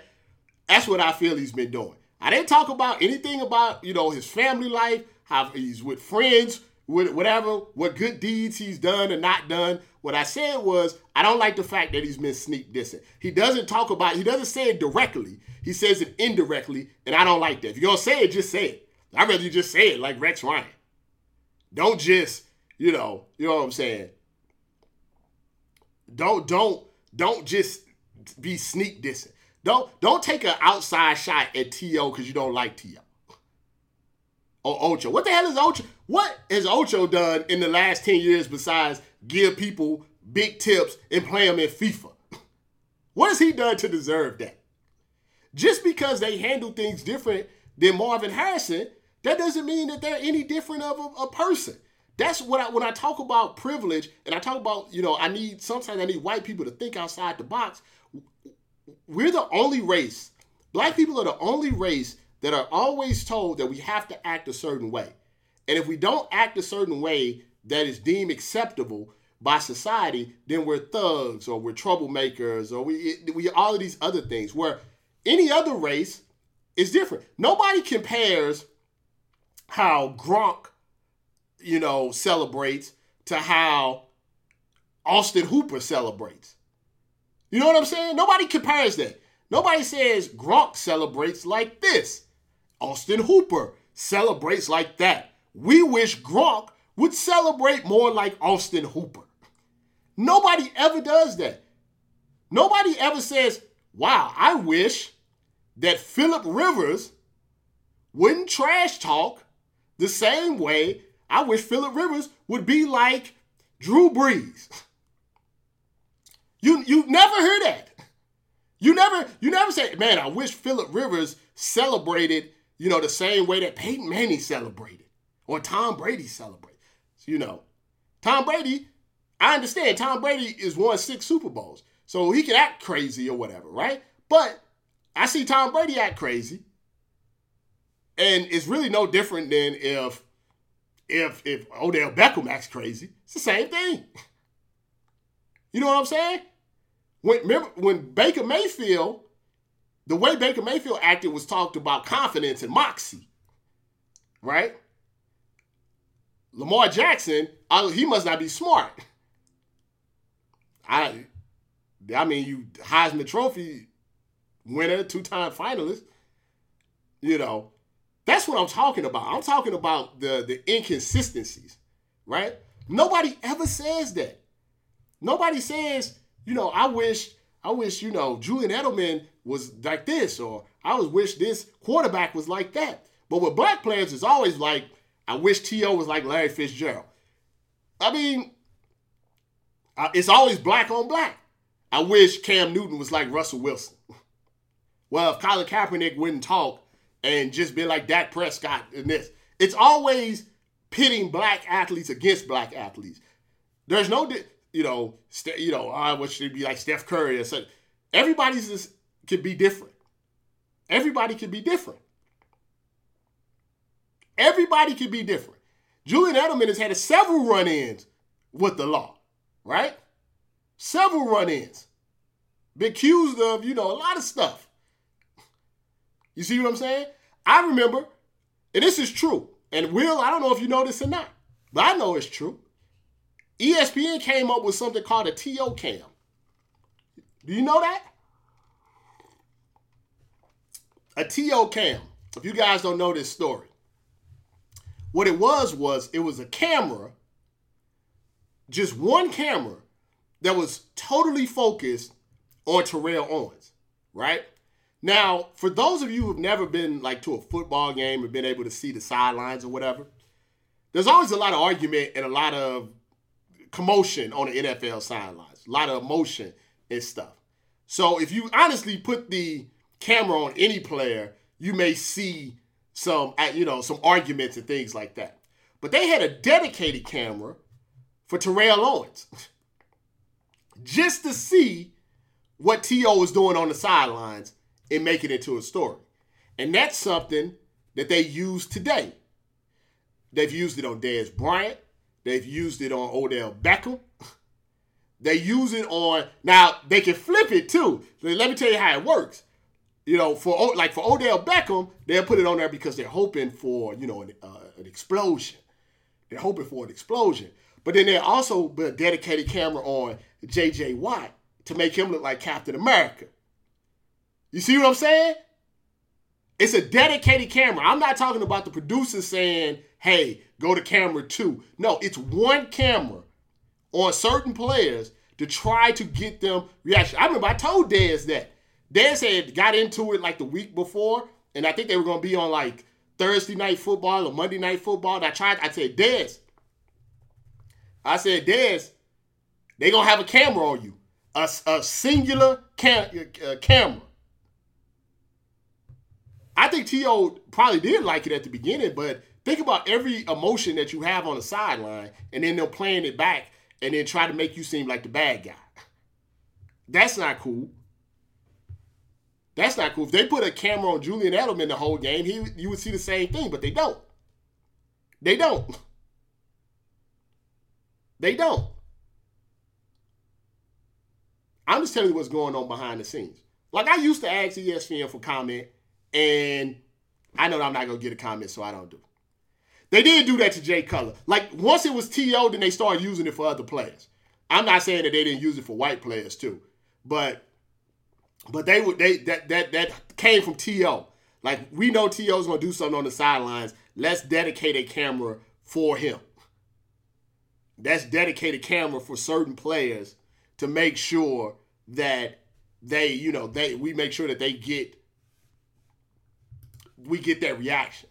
That's what I feel he's been doing. I didn't talk about anything about, you know, his family life, how he's with friends with whatever, what good deeds he's done or not done. What I said was, I don't like the fact that he's been sneak dissing. He doesn't talk about, he doesn't say it directly. He says it indirectly, and I don't like that. If you're gonna say it, just say it. I'd rather you just say it like Rex Ryan. Don't just, you know, you know what I'm saying. Don't don't don't just be sneak dissing. Don't don't take an outside shot at T.O. because you don't like T.O. or Ocho. What the hell is Ocho? What has Ocho done in the last 10 years besides give people big tips and play them in FIFA? <laughs> What has he done to deserve that? Just because they handle things different than Marvin Harrison, that doesn't mean that they're any different of a, a person. That's what I when I talk about privilege and I talk about, you know, I need sometimes I need white people to think outside the box. We're the only race. Black people are the only race that are always told that we have to act a certain way. And if we don't act a certain way that is deemed acceptable by society, then we're thugs or we're troublemakers or we we all of these other things. Where any other race is different. Nobody compares how Gronk, you know, celebrates to how Austin Hooper celebrates. You know what I'm saying? Nobody compares that. Nobody says Gronk celebrates like this. Austin Hooper celebrates like that. We wish Gronk would celebrate more like Austin Hooper. Nobody ever does that. Nobody ever says, wow, I wish that Philip Rivers wouldn't trash talk the same way I wish Philip Rivers would be like Drew Brees. You you never hear that. You never you never say, man, I wish Philip Rivers celebrated you know, the same way that Peyton Manning celebrated or Tom Brady celebrated. You know, Tom Brady, I understand Tom Brady is won six Super Bowls, so he can act crazy or whatever, right? But I see Tom Brady act crazy, and it's really no different than if if if Odell Beckham acts crazy. It's the same thing. You know what I'm saying? When remember when Baker Mayfield, the way Baker Mayfield acted was talked about confidence and moxie, right? Lamar Jackson, I, he must not be smart. I, I mean, you Heisman Trophy winner, two-time finalist. You know, that's what I'm talking about. I'm talking about the the inconsistencies, right? Nobody ever says that. Nobody says, you know, I wish, I wish, you know, Julian Edelman was like this, or I was wish this quarterback was like that. But with black players, it's always like, I wish T.O. was like Larry Fitzgerald. I mean, it's always black on black. I wish Cam Newton was like Russell Wilson. <laughs> Well, if Colin Kaepernick wouldn't talk and just be like Dak Prescott in this, it's always pitting black athletes against black athletes. There's no, you know, st- you know, uh, I wish should be like Steph Curry or something. Everybody's just could be different. Everybody could be different. Everybody could be different. Julian Edelman has had several run-ins with the law, right? Several run-ins. Been accused of, you know, a lot of stuff. You see what I'm saying? I remember, and this is true. And Will, I don't know if you know this or not, but I know it's true. ESPN came up with something called a TO cam. Do you know that? A TO cam. If you guys don't know this story, what it was was it was a camera, just one camera that was totally focused on Terrell Owens, right? Now, for those of you who've never been like to a football game or been able to see the sidelines or whatever, there's always a lot of argument and a lot of commotion on the NFL sidelines, a lot of emotion and stuff. So if you honestly put the camera on any player, you may see some, uh, you know, some arguments and things like that. But they had a dedicated camera for Terrell Owens, <laughs> just to see what T.O. was doing on the sidelines and make it into a story. And that's something that they use today. They've used it on Dez Bryant. They've used it on Odell Beckham. <laughs> They use it on now. They can flip it too. Let me tell you how it works. You know, for like for Odell Beckham, they'll put it on there because they're hoping for you know an, uh, an explosion. They're hoping for an explosion. But then they also put a dedicated camera on J.J. Watt to make him look like Captain America. You see what I'm saying? It's a dedicated camera. I'm not talking about the producer saying, hey, go to camera two. No, it's one camera on certain players to try to get them reaction. I remember I told Dez that. Dez had got into it like the week before, and I think they were gonna be on like Thursday night football or Monday night football. And I tried, I said, Dez. I said, Dez, they gonna have a camera on you. A, a singular cam- uh, camera. I think T.O. probably did like it at the beginning, but think about every emotion that you have on the sideline, and then they're playing it back and then try to make you seem like the bad guy. That's not cool. That's not cool. If they put a camera on Julian Edelman the whole game, he you would see the same thing, but they don't. They don't. They don't. I'm just telling you what's going on behind the scenes. Like I used to ask ESPN for comment and I know I'm not gonna get a comment, so I don't do. They did do that to Jay Cutler. Like once it was T.O., then they started using it for other players. I'm not saying that they didn't use it for white players too, but but they would they that that that came from T.O. Like we know T.O.'s gonna do something on the sidelines. Let's dedicate a camera for him. That's dedicated camera for certain players to make sure that they, you know, they we make sure that they get we get that reaction.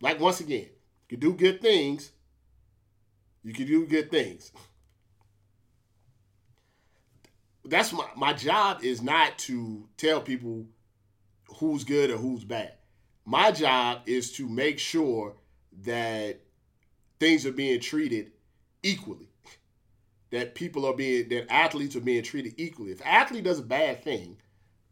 Like once again, you do good things, you can do good things. That's my my job is not to tell people who's good or who's bad. My job is to make sure that things are being treated equally. That people are being, that athletes are being treated equally. If an athlete does a bad thing,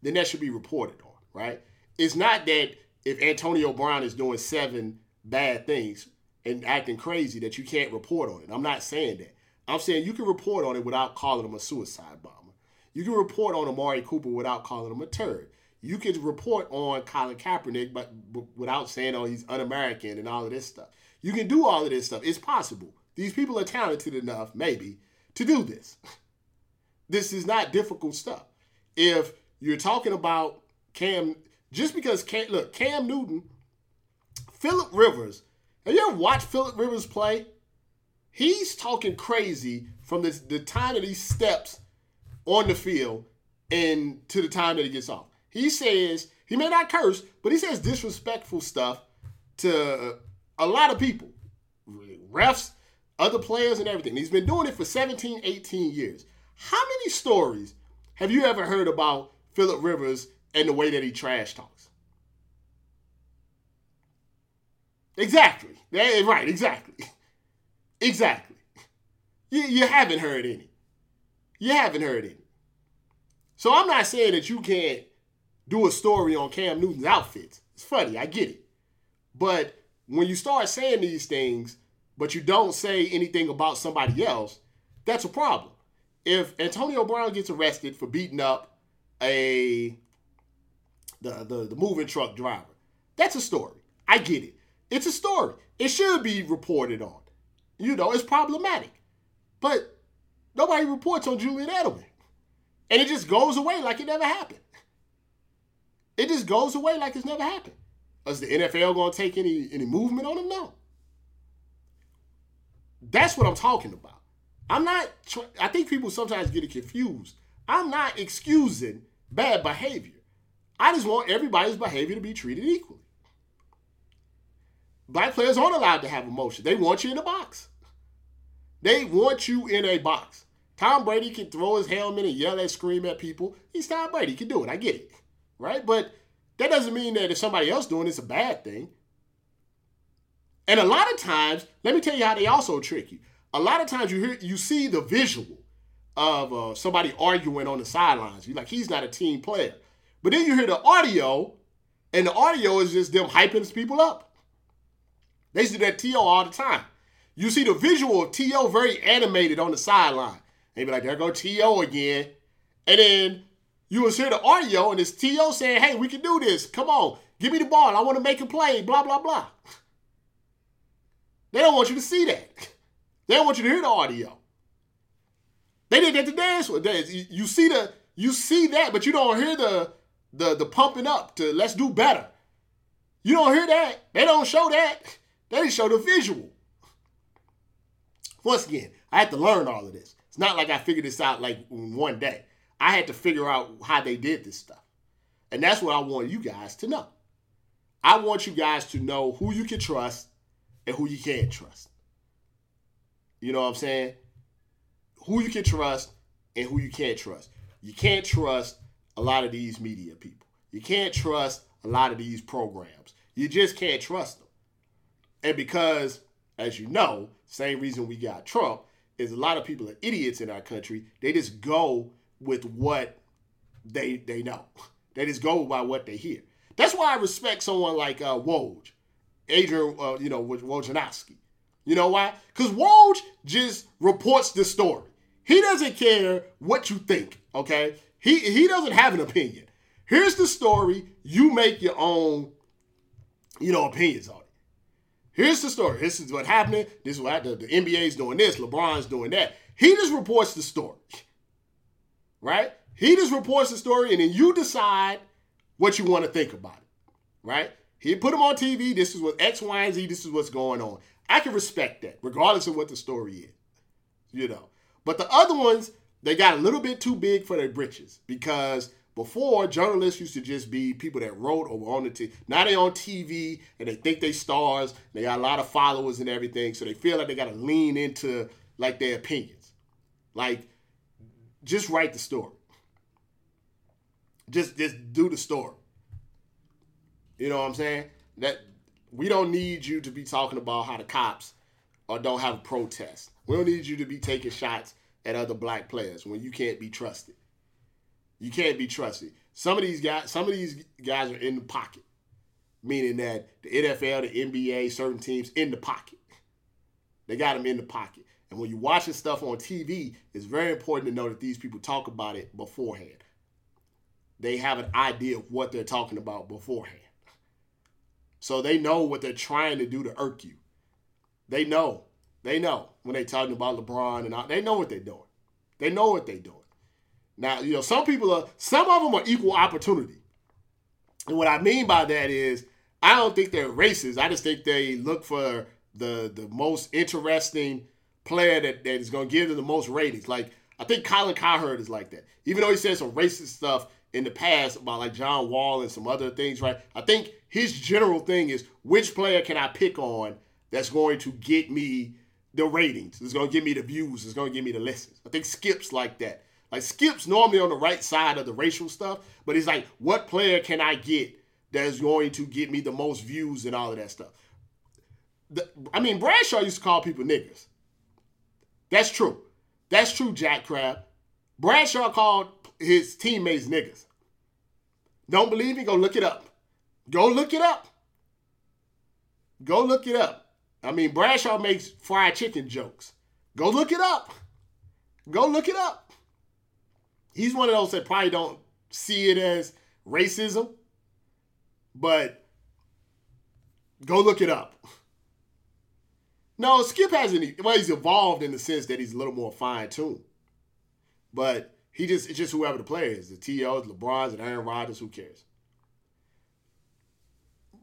then that should be reported on, right? It's not that if Antonio Brown is doing seven bad things and acting crazy that you can't report on it. I'm not saying that. I'm saying you can report on it without calling him a suicide bomber. You can report on Amari Cooper without calling him a turd. You can report on Colin Kaepernick, but, but without saying, "Oh, he's un-American" and all of this stuff. You can do all of this stuff. It's possible. These people are talented enough, maybe, to do this. <laughs> This is not difficult stuff. If you're talking about Cam, just because Cam, look, Cam Newton, Philip Rivers. Have you ever watched Philip Rivers play? He's talking crazy from the, the time that he steps on the field and to the time that he gets off. He says, he may not curse, but he says disrespectful stuff to a lot of people refs, other players, and everything. He's been doing it for 17, 18 years. How many stories have you ever heard about Philip Rivers and the way that he trash talks? Exactly. Yeah, Right, exactly. <laughs> Exactly. You, you haven't heard any. You haven't heard any. So I'm not saying that you can't do a story on Cam Newton's outfits. It's funny, I get it. But when you start saying these things, but you don't say anything about somebody else, that's a problem. If Antonio Brown gets arrested for beating up a the, the, the moving truck driver, that's a story. I get it. It's a story. It should be reported on. You know, it's problematic. But nobody reports on Julian Edelman. And it just goes away like it never happened. It just goes away like it's never happened. Is the NFL to take any any movement on him? No. That's what I'm talking about. I'm not. I think people sometimes get it confused. I'm not excusing bad behavior. I just want everybody's behavior to be treated equally. Black players aren't allowed to have emotion. They want you in a box. They want you in a box. Tom Brady can throw his helmet and yell and scream at people. He's Tom Brady. He can do it. I get it. Right? But that doesn't mean that if somebody else doing it's a bad thing. And a lot of times, let me tell you how they also trick you. A lot of times you hear you see the visual of uh, somebody arguing on the sidelines. You're like, he's not a team player. But then you hear the audio, and the audio is just them hyping people up. They do that TO all the time. You see the visual of T.O. very animated on the sideline. They be like, there go T.O. again. And then you will hear the audio and it's T.O. saying, hey, we can do this. Come on, give me the ball. I want to make a play, blah, blah, blah. They don't want you to see that. <laughs> They don't want you to hear the audio. They didn't get to dance with that. You see the you see that, but you don't hear the the the pumping up to let's do better. You don't hear that. They don't show that. They show the visual. Once again, I had to learn all of this. It's not like I figured this out like one day. I had to figure out how they did this stuff. And that's what I want you guys to know. I want you guys to know who you can trust and who you can't trust. You know what I'm saying? Who you can trust and who you can't trust. You can't trust a lot of these media people. You can't trust a lot of these programs. You just can't trust them. And because, as you know, same reason we got Trump is a lot of people are idiots in our country. They just go with what they they know. <laughs> They just go by what they hear. That's why I respect someone like uh, Woj, Adrian, uh, you know, Wojnarowski. You know why? Because Woj just reports the story. He doesn't care what you think. Okay, he he doesn't have an opinion. Here's the story. You make your own, you know, opinions on it. Here's the story. This is what happening. This is what the, the NBA's doing this. LeBron's doing that. He just reports the story. Right? He just reports the story, and then you decide what you want to think about it. Right? He put him on TV. This is what X, Y, and Z. This is what's going on. I can respect that, regardless of what the story is. You know. But the other ones, they got a little bit too big for their britches because before, journalists used to just be people that wrote or were on the TV. Now they on TV and they think they stars. They got a lot of followers and everything, so they feel like they got to lean into like their opinions. Like, just write the story. Just just do the story. You know what I'm saying? That we don't need you to be talking about how the cops or don't have a protest. We don't need you to be taking shots at other black players when you can't be trusted. You can't be trusted. Some of these guys, some of these guys are in the pocket, meaning that the NFL, the NBA, certain teams in the pocket. They got them in the pocket. And when you're watching stuff on TV, it's very important to know that these people talk about it beforehand. They have an idea of what they're talking about beforehand. So they know what they're trying to do to irk you. They know. They know when they're talking about LeBron and all. They know what they're doing. They know what they're doing. Now, you know, some people are, some of them are equal opportunity. And what I mean by that is, I don't think they're racist. I just think they look for the the most interesting player that, that is going to give them the most ratings. Like, I think Colin Cowherd is like that. Even though he said some racist stuff in the past about like John Wall and some other things, right? I think his general thing is which player can I pick on that's going to get me the ratings, it's going to give me the views, it's going to give me the listens. I think Skip's like that. Like Skip's normally on the right side of the racial stuff, but he's like, what player can I get that's going to get me the most views and all of that stuff? The, I mean, Bradshaw used to call people niggas. That's true. That's true, Jack Crab. Bradshaw called his teammates niggas. Don't believe me? Go look it up. Go look it up. Go look it up. I mean, Bradshaw makes fried chicken jokes. Go look it up. Go look it up. He's one of those that probably don't see it as racism, but go look it up. No, Skip hasn't. Well, he's evolved in the sense that he's a little more fine tuned. But he just it's just whoever the player is, the TOs, LeBrons, and Aaron Rodgers. Who cares?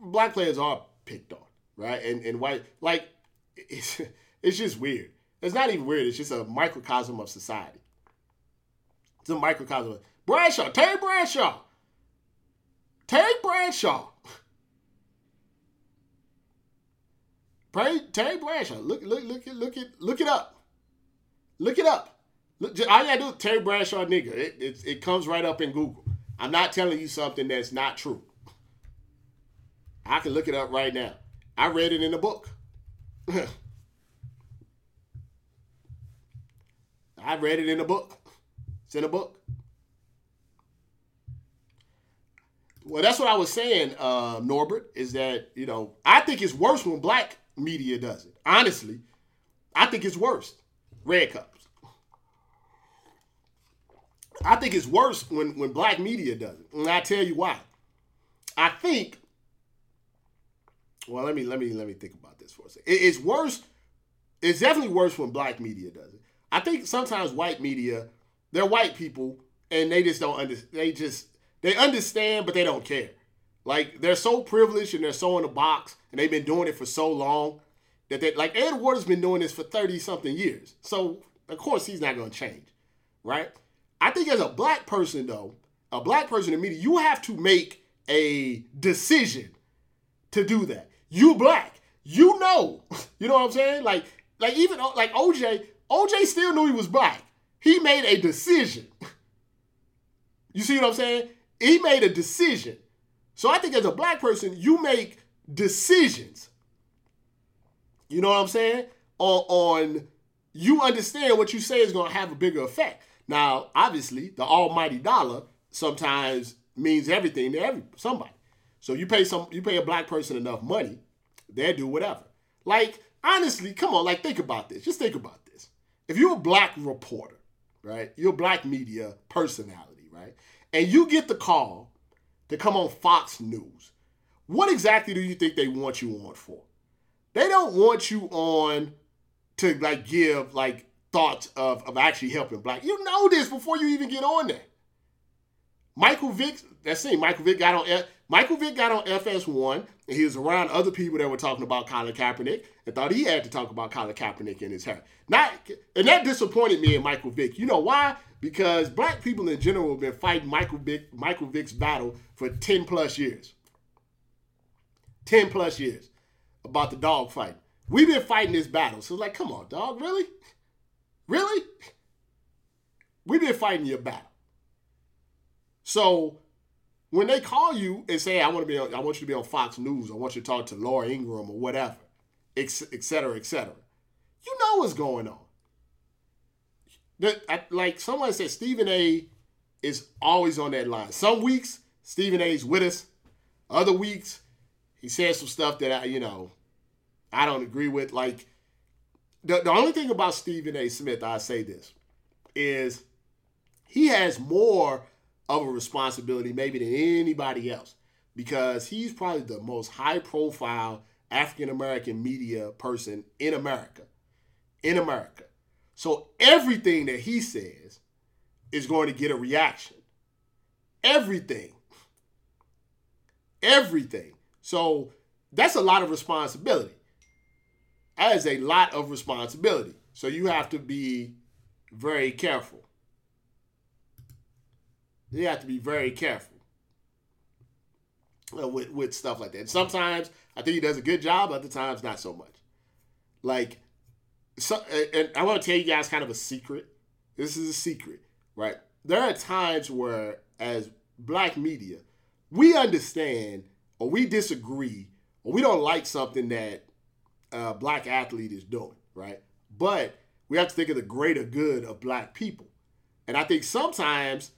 Black players are picked on, right? And and white like it's <laughs> it's just weird. It's not even weird. It's just a microcosm of society. It's a microcosm. Of, Bradshaw, Terry Bradshaw, Terry Bradshaw. <laughs> Terry, Terry Bradshaw. Look, look, look, look it, look it up. Look it up. Look, all you gotta do Terry Bradshaw nigga. It, it, it comes right up in Google. I'm not telling you something that's not true. I can look it up right now. I read it in the book. <laughs> I read it in the book. It's in a book. Well, that's what I was saying, uh, Norbert, is that, you know, I think it's worse when black media does it. Honestly, I think it's worse. Red cups. I think it's worse when, when black media does it. And I tell you why. I think, well, let me let me let me think about this for a second. It, it's worse, it's definitely worse when black media does it. I think sometimes white media, they're white people and they just don't understand. They just they understand, but they don't care. Like they're so privileged and they're so in a box and they've been doing it for so long that they like Ed Werder has been doing this for 30 something years. So of course he's not gonna change. Right? I think as a black person, though, a black person in media, you have to make a decision to do that. You black, you know, <laughs> you know what I'm saying? Like, like even like OJ, OJ still knew he was black. He made a decision. <laughs> You see what I'm saying? He made a decision. So I think as a black person, you make decisions. You know what I'm saying? On, on you understand what you say is going to have a bigger effect. Now, obviously, the almighty dollar sometimes means everything to every somebody. So you pay some you pay a black person enough money, they'll do whatever. Like, honestly, come on, like think about this. Just think about this. If you're a black reporter, right? You're a black media personality, right? And you get the call to come on Fox News. What exactly do you think they want you on for? They don't want you on to like give like thoughts of, of actually helping black. You know this before you even get on there. Michael Vick, that's it. Michael Vick got on Michael Vick got on FS1, and he was around other people that were talking about Colin Kaepernick and thought he had to talk about Colin Kaepernick in his hair. Not, and that disappointed me in Michael Vick. You know why? Because black people in general have been fighting Michael Vick, Michael Vick's battle for 10 plus years. 10 plus years about the dog fight. We've been fighting this battle. So like, come on, dog, really? Really? We've been fighting your battle. So when they call you and say, I want to be on, I want you to be on Fox News, I want you to talk to Laura Ingraham or whatever, et cetera, et cetera. You know what's going on. The, like someone said, Stephen A. is always on that line. Some weeks Stephen A. is with us. Other weeks he says some stuff that I, you know, I don't agree with. Like the, the only thing about Stephen A. Smith, I say this, is he has more of a responsibility maybe than anybody else because he's probably the most high profile African American media person in America. In America. So everything that he says is going to get a reaction. Everything. Everything. So that's a lot of responsibility. That is a lot of responsibility. So you have to be very careful. You have to be very careful uh, with, with stuff like that. Sometimes I think he does a good job, other times not so much. Like, so, and I want to tell you guys kind of a secret. This is a secret, right? There are times where, as black media, we understand or we disagree or we don't like something that a black athlete is doing, right? But we have to think of the greater good of black people. And I think sometimes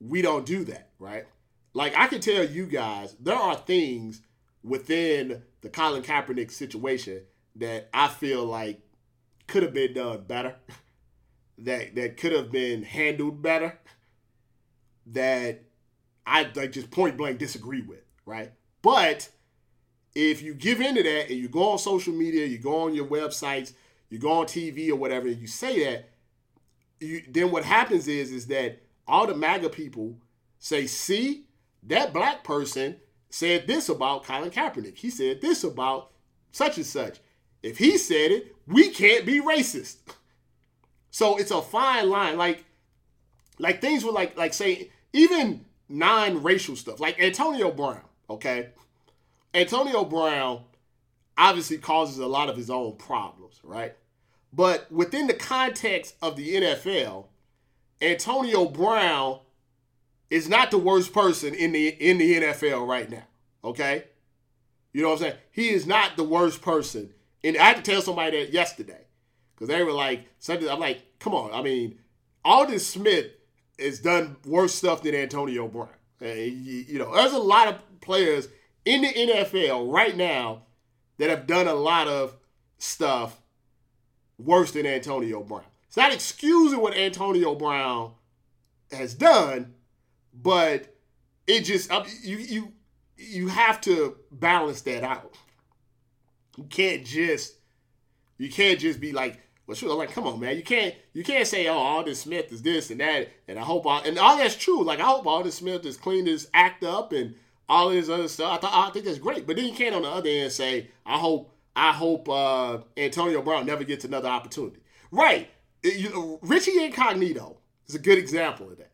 we don't do that, right? Like I can tell you guys, there are things within the Colin Kaepernick situation that I feel like could have been done better, <laughs> that that could have been handled better, that I like just point blank disagree with, right? But if you give into that and you go on social media, you go on your websites, you go on TV or whatever, and you say that, you, then what happens is is that all the MAGA people say, see, that black person said this about Colin Kaepernick. He said this about such and such. If he said it, we can't be racist. So it's a fine line. Like, like things with like, like say, even non-racial stuff, like Antonio Brown, okay? Antonio Brown obviously causes a lot of his own problems, right? But within the context of the NFL, Antonio Brown is not the worst person in the in the NFL right now. Okay, you know what I'm saying? He is not the worst person. And I had to tell somebody that yesterday because they were like, something. I'm like, come on. I mean, Aldon Smith has done worse stuff than Antonio Brown. You know, there's a lot of players in the NFL right now that have done a lot of stuff worse than Antonio Brown. It's not excusing what Antonio Brown has done, but it just you you you have to balance that out. You can't just you can't just be like, well, sure, like, come on, man. You can't you can't say, oh, Aldon Smith is this and that, and I hope all and all that's true. Like, I hope Aldon Smith has cleaned his act up and all this other stuff. I thought I think that's great. But then you can't on the other end say, I hope I hope uh, Antonio Brown never gets another opportunity. Right. You, Richie Incognito is a good example of that.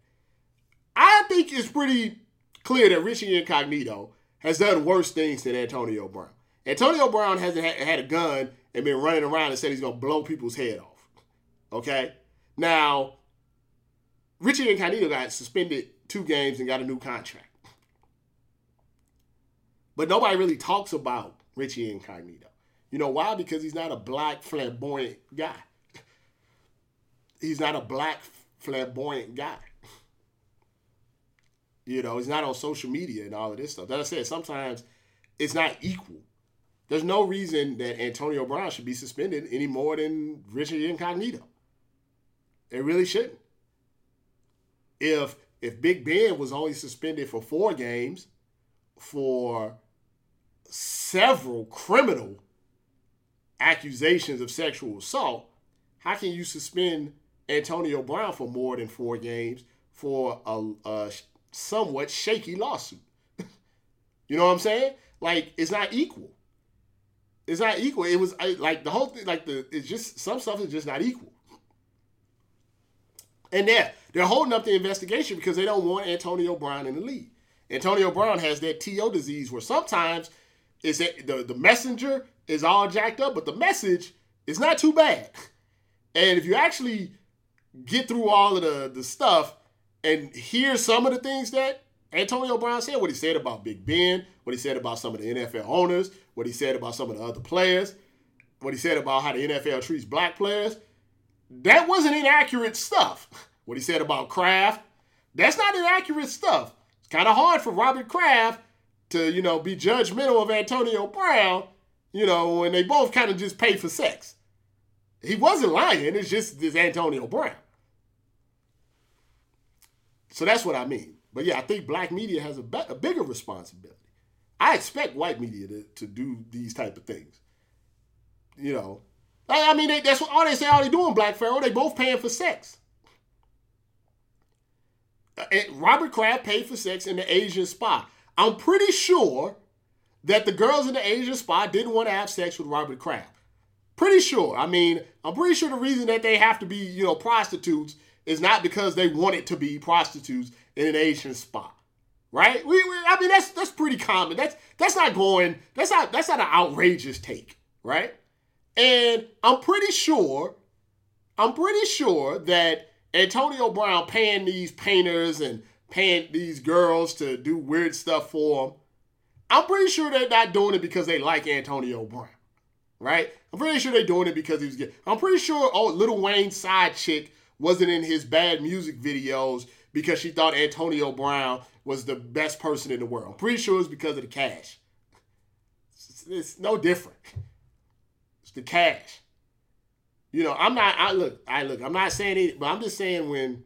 I think it's pretty clear that Richie Incognito has done worse things than Antonio Brown. Antonio Brown hasn't had a gun and been running around and said he's going to blow people's head off. Okay? Now, Richie Incognito got suspended two games and got a new contract. But nobody really talks about Richie Incognito. You know why? Because he's not a black flamboyant guy. He's not a black flamboyant guy. <laughs> You know, he's not on social media and all of this stuff. As I said, sometimes it's not equal. There's no reason that Antonio Brown should be suspended any more than Richard Incognito. It really shouldn't. If if Big Ben was only suspended for four games for several criminal accusations of sexual assault, how can you suspend Antonio Brown for more than four games for a, a somewhat shaky lawsuit. <laughs> you know what I'm saying? Like it's not equal. It's not equal. It was I, like the whole thing. Like the it's just some stuff is just not equal. And they're they're holding up the investigation because they don't want Antonio Brown in the league. Antonio Brown has that TO disease where sometimes it's the the messenger is all jacked up, but the message is not too bad. <laughs> And if you actually get through all of the the stuff and hear some of the things that Antonio Brown said, what he said about Big Ben, what he said about some of the NFL owners, what he said about some of the other players. what he said about how the NFL treats black players, that wasn't inaccurate stuff. <laughs> What he said about Kraft, that's not inaccurate stuff. It's kind of hard for Robert Kraft to, you know, be judgmental of Antonio Brown, you know, when they both kind of just pay for sex. He wasn't lying. It's just this Antonio Brown. So that's what I mean. But yeah, I think black media has a, be- a bigger responsibility. I expect white media to, to do these type of things. You know, I mean, they, that's what all they say. All they doing, Black Pharaoh. They both paying for sex. Uh, and Robert Kraft paid for sex in the Asian spa. I'm pretty sure that the girls in the Asian spa didn't want to have sex with Robert Kraft. Pretty sure. I mean, I'm pretty sure the reason that they have to be, you know, prostitutes is not because they wanted to be prostitutes in an Asian spa. Right? We, we, I mean, that's that's pretty common. That's that's not going. That's not that's not an outrageous take, right? And I'm pretty sure, I'm pretty sure that Antonio Brown paying these painters and paying these girls to do weird stuff for him. I'm pretty sure they're not doing it because they like Antonio Brown, right? I'm pretty sure they're doing it because he was. I'm pretty sure oh, Lil Wayne's side chick wasn't in his bad music videos because she thought Antonio Brown was the best person in the world. Pretty sure it's because of the cash. It's, it's no different. It's the cash. You know, I'm not. I look. I look. I'm not saying it, but I'm just saying when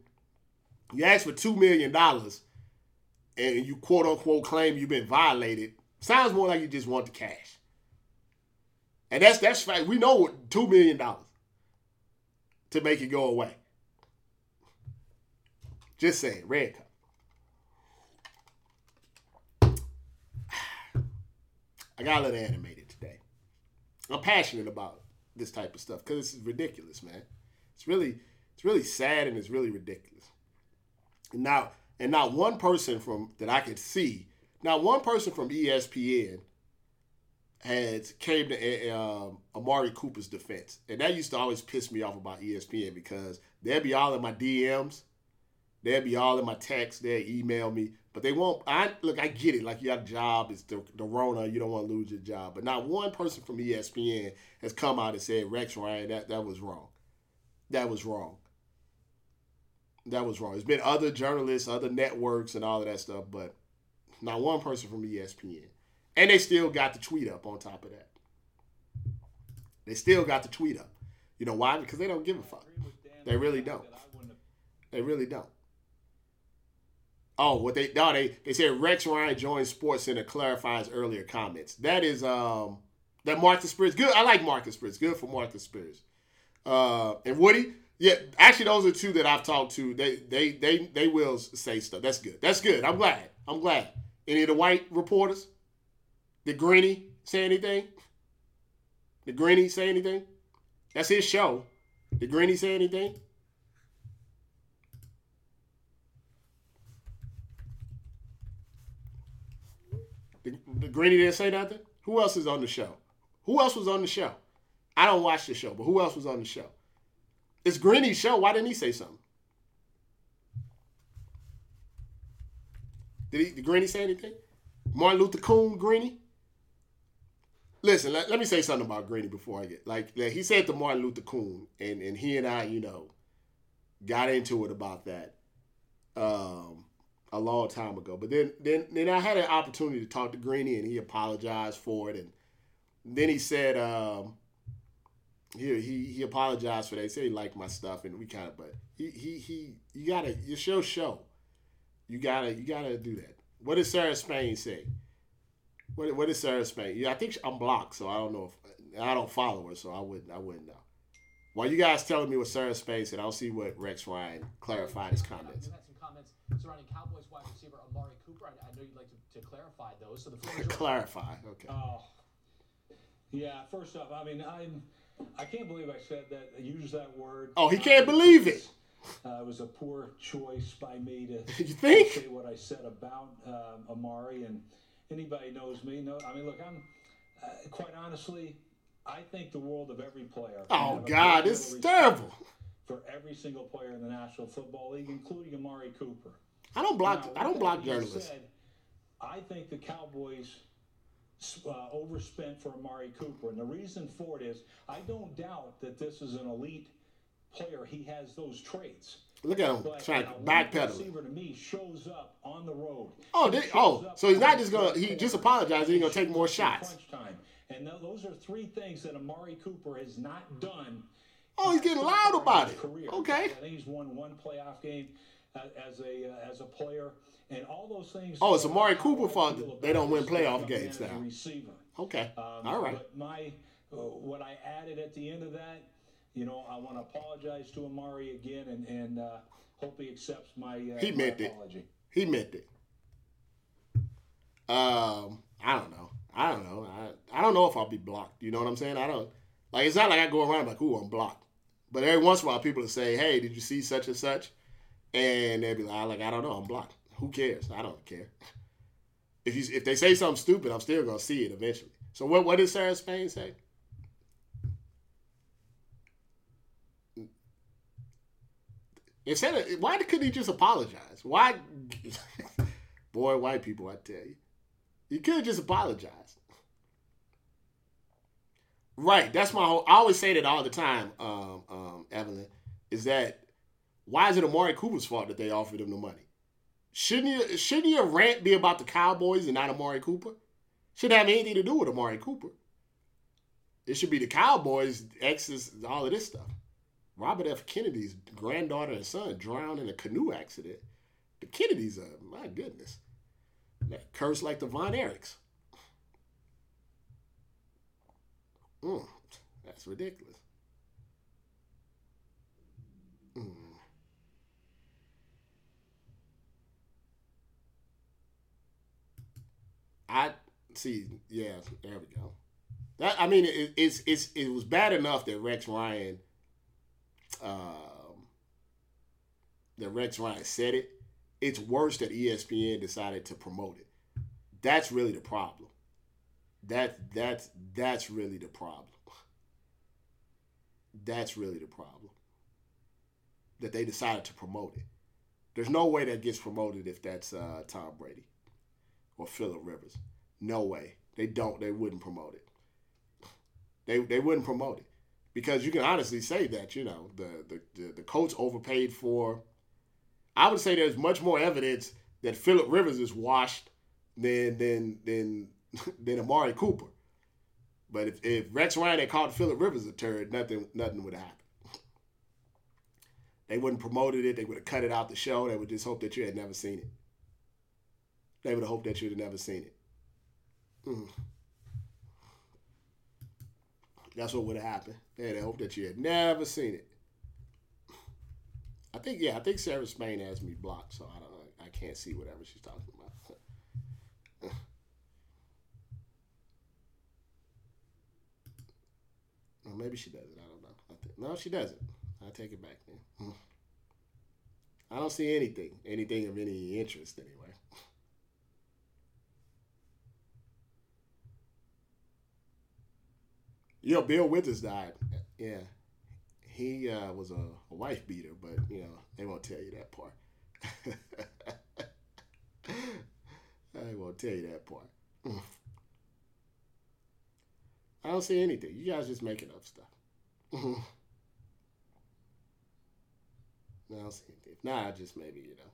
you ask for two million dollars and you quote unquote claim you've been violated, sounds more like you just want the cash. And that's that's fact. We know two million dollars to make it go away. Just saying, red cup. I got a little animated today. I'm passionate about this type of stuff because it's ridiculous, man. It's really, it's really sad and it's really ridiculous. And now, and not one person from that I could see, not one person from ESPN had came to uh, Amari Cooper's defense, and that used to always piss me off about ESPN because they'd be all in my DMs They'll be all in my text. They'll email me, but they won't. I look. I get it. Like you got a job. It's the, the Rona. You don't want to lose your job. But not one person from ESPN has come out and said Rex Ryan. That that was wrong. That was wrong. That was wrong. There's been other journalists, other networks, and all of that stuff, but not one person from ESPN. And they still got the tweet up on top of that. They still got the tweet up. You know why? Because they don't give a fuck. They really don't. They really don't. Oh, what they no, they they said Rex Ryan joined SportsCenter clarifies earlier comments. That is um that Marcus Spears. Good. I like Marcus Spears. Good for Marcus Spears. Uh and Woody, yeah, actually those are two that I've talked to. They they they they will say stuff. That's good. That's good. I'm glad. I'm glad. Any of the white reporters? Did Greeny say anything? Did Greeny say anything? That's his show. Did Greeny say anything? The, Greeny didn't say nothing. Who else is on the show? Who else was on the show? I don't watch the show, but who else was on the show? It's Greeny's show. Why didn't he say something? Did he? Did Greeny say anything? Martin Luther Coon, Greeny. Listen, let, let me say something about Greeny before I get like, like he said to Martin Luther Coon, and and he and I, you know, got into it about that. Um, a long time ago. But then then then I had an opportunity to talk to Greeny and he apologized for it and then he said um, he, he he apologized for that. He said he liked my stuff and we kind of but he he he you gotta your show show. You gotta you gotta do that. What did Sarah Spain say? What what did Sarah Spain? Yeah, I think I'm blocked, so I don't know if I don't follow her, so I wouldn't I wouldn't know. While you guys telling me what Sarah Spain said, I'll see what Rex Ryan clarified his comments surrounding Cowboys wide receiver Amari Cooper. I, I know you'd like to, to clarify those. So the floor clarify. Okay. Oh, yeah. First off, I mean, I'm. I can't believe I said that. I used that word. Oh, he can't believe it. Uh, it was a poor choice by me to <laughs> you think? say what I said about um, Amari. And anybody knows me. No, I mean, look, I'm uh, quite honestly. I think the world of every player. Oh God, it's terrible for every single player in the National Football League, including Amari Cooper. I don't block. Now, I don't block journalists. Said, I think the Cowboys uh, overspent for Amari Cooper. And the reason for it is I don't doubt that this is an elite player. He has those traits. Look at him But trying to backpedal. receiver to me shows up on the road. Oh, they- oh, so he's not just gonna. He just apologized, he's gonna take more shots. crunch Time. And those are three things that Amari Cooper has not done. Oh, he's getting loud about it. career. Okay. I think he's won one playoff game as a uh, as a player, and all those things. Oh, it's Amari Cooper fault they don't win playoff games man as a now. Receiver. Okay. Um, All right. But my, uh, what I added at the end of that, you know, I want to apologize to Amari again, and and uh, hope he accepts my, uh, He my meant it. apology. He meant it. Um, I don't know. I don't know. I, I don't know if I'll be blocked. You know what I'm saying? I don't like. It's not like I go around like, "Ooh, I'm blocked." But every once in a while, people will say, "Hey, did you see such and such?" And they'll be like, "Like I don't know. I'm blocked. Who cares? I don't care." <laughs> If you if they say something stupid, I'm still gonna see it eventually. So what what did Sarah Spain say? Instead of why couldn't he just apologize? Why, <laughs> boy, white people, I tell you, you could just apologize. Right, that's my whole. I always say that all the time, um, um, Evelyn, is that why is it Amari Cooper's fault that they offered him the money? Shouldn't you, shouldn't your rant be about the Cowboys and not Amari Cooper? Shouldn't have anything to do with Amari Cooper. It should be the Cowboys, exes, all of this stuff. Robert F. Kennedy's granddaughter and son drowned in a canoe accident. The Kennedys are, my goodness, that curse like the Von Erichs. Mm, that's ridiculous. Mm. I see. Yeah, there we go. That I mean, it, it's it's it was bad enough that Rex Ryan, um, that Rex Ryan said it. It's worse that ESPN decided to promote it. That's really the problem. That that's that's really the problem. That's really the problem. That they decided to promote it. There's no way that gets promoted if that's uh, Tom Brady or Philip Rivers. No way. They don't. They wouldn't promote it. They they wouldn't promote it because you can honestly say that you know the the the, the coach overpaid for. I would say there's much more evidence that Philip Rivers is washed than than than <laughs> than Amari Cooper. But if, if Rex Ryan had called Philip Rivers a turd, nothing nothing would have happened. They wouldn't promoted it. They would have cut it out the show. They would just hope that you had never seen it. They would have hoped that you'd have never seen it. Mm. That's what would have happened. They'd have hoped that you had never seen it. I think yeah, I think Sarah Spain has me blocked, so I don't know. I can't see whatever she's talking about. Or maybe she doesn't. I don't know. I no, she doesn't. I take it back then. <laughs> I don't see anything, anything of any interest anyway. <laughs> Know, Bill Withers died. Yeah, he uh, was a, wife beater, but you know they won't tell you that part. <laughs> I won't tell you that part. I don't see anything. You guys just making up stuff. <laughs> no, I don't see anything. Nah, just maybe you know.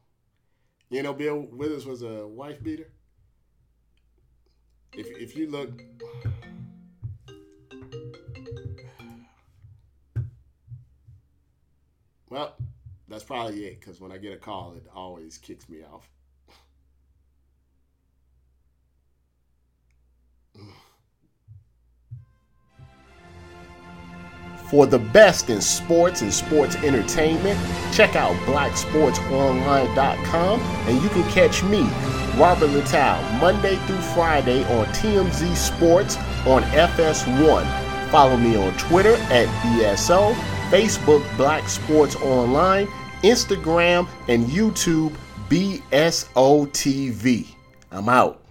You know, Bill Withers was a wife beater. If if you look. <sighs> Well, that's probably it. Because when I get a call, it always kicks me off. For the best in sports and sports entertainment, check out blacksportsonline.com and you can catch me, Robert Littal, Monday through Friday on TMZ Sports on FS1. Follow me on Twitter at BSO, Facebook Black Sports Online, Instagram, and YouTube BSOTV. I'm out.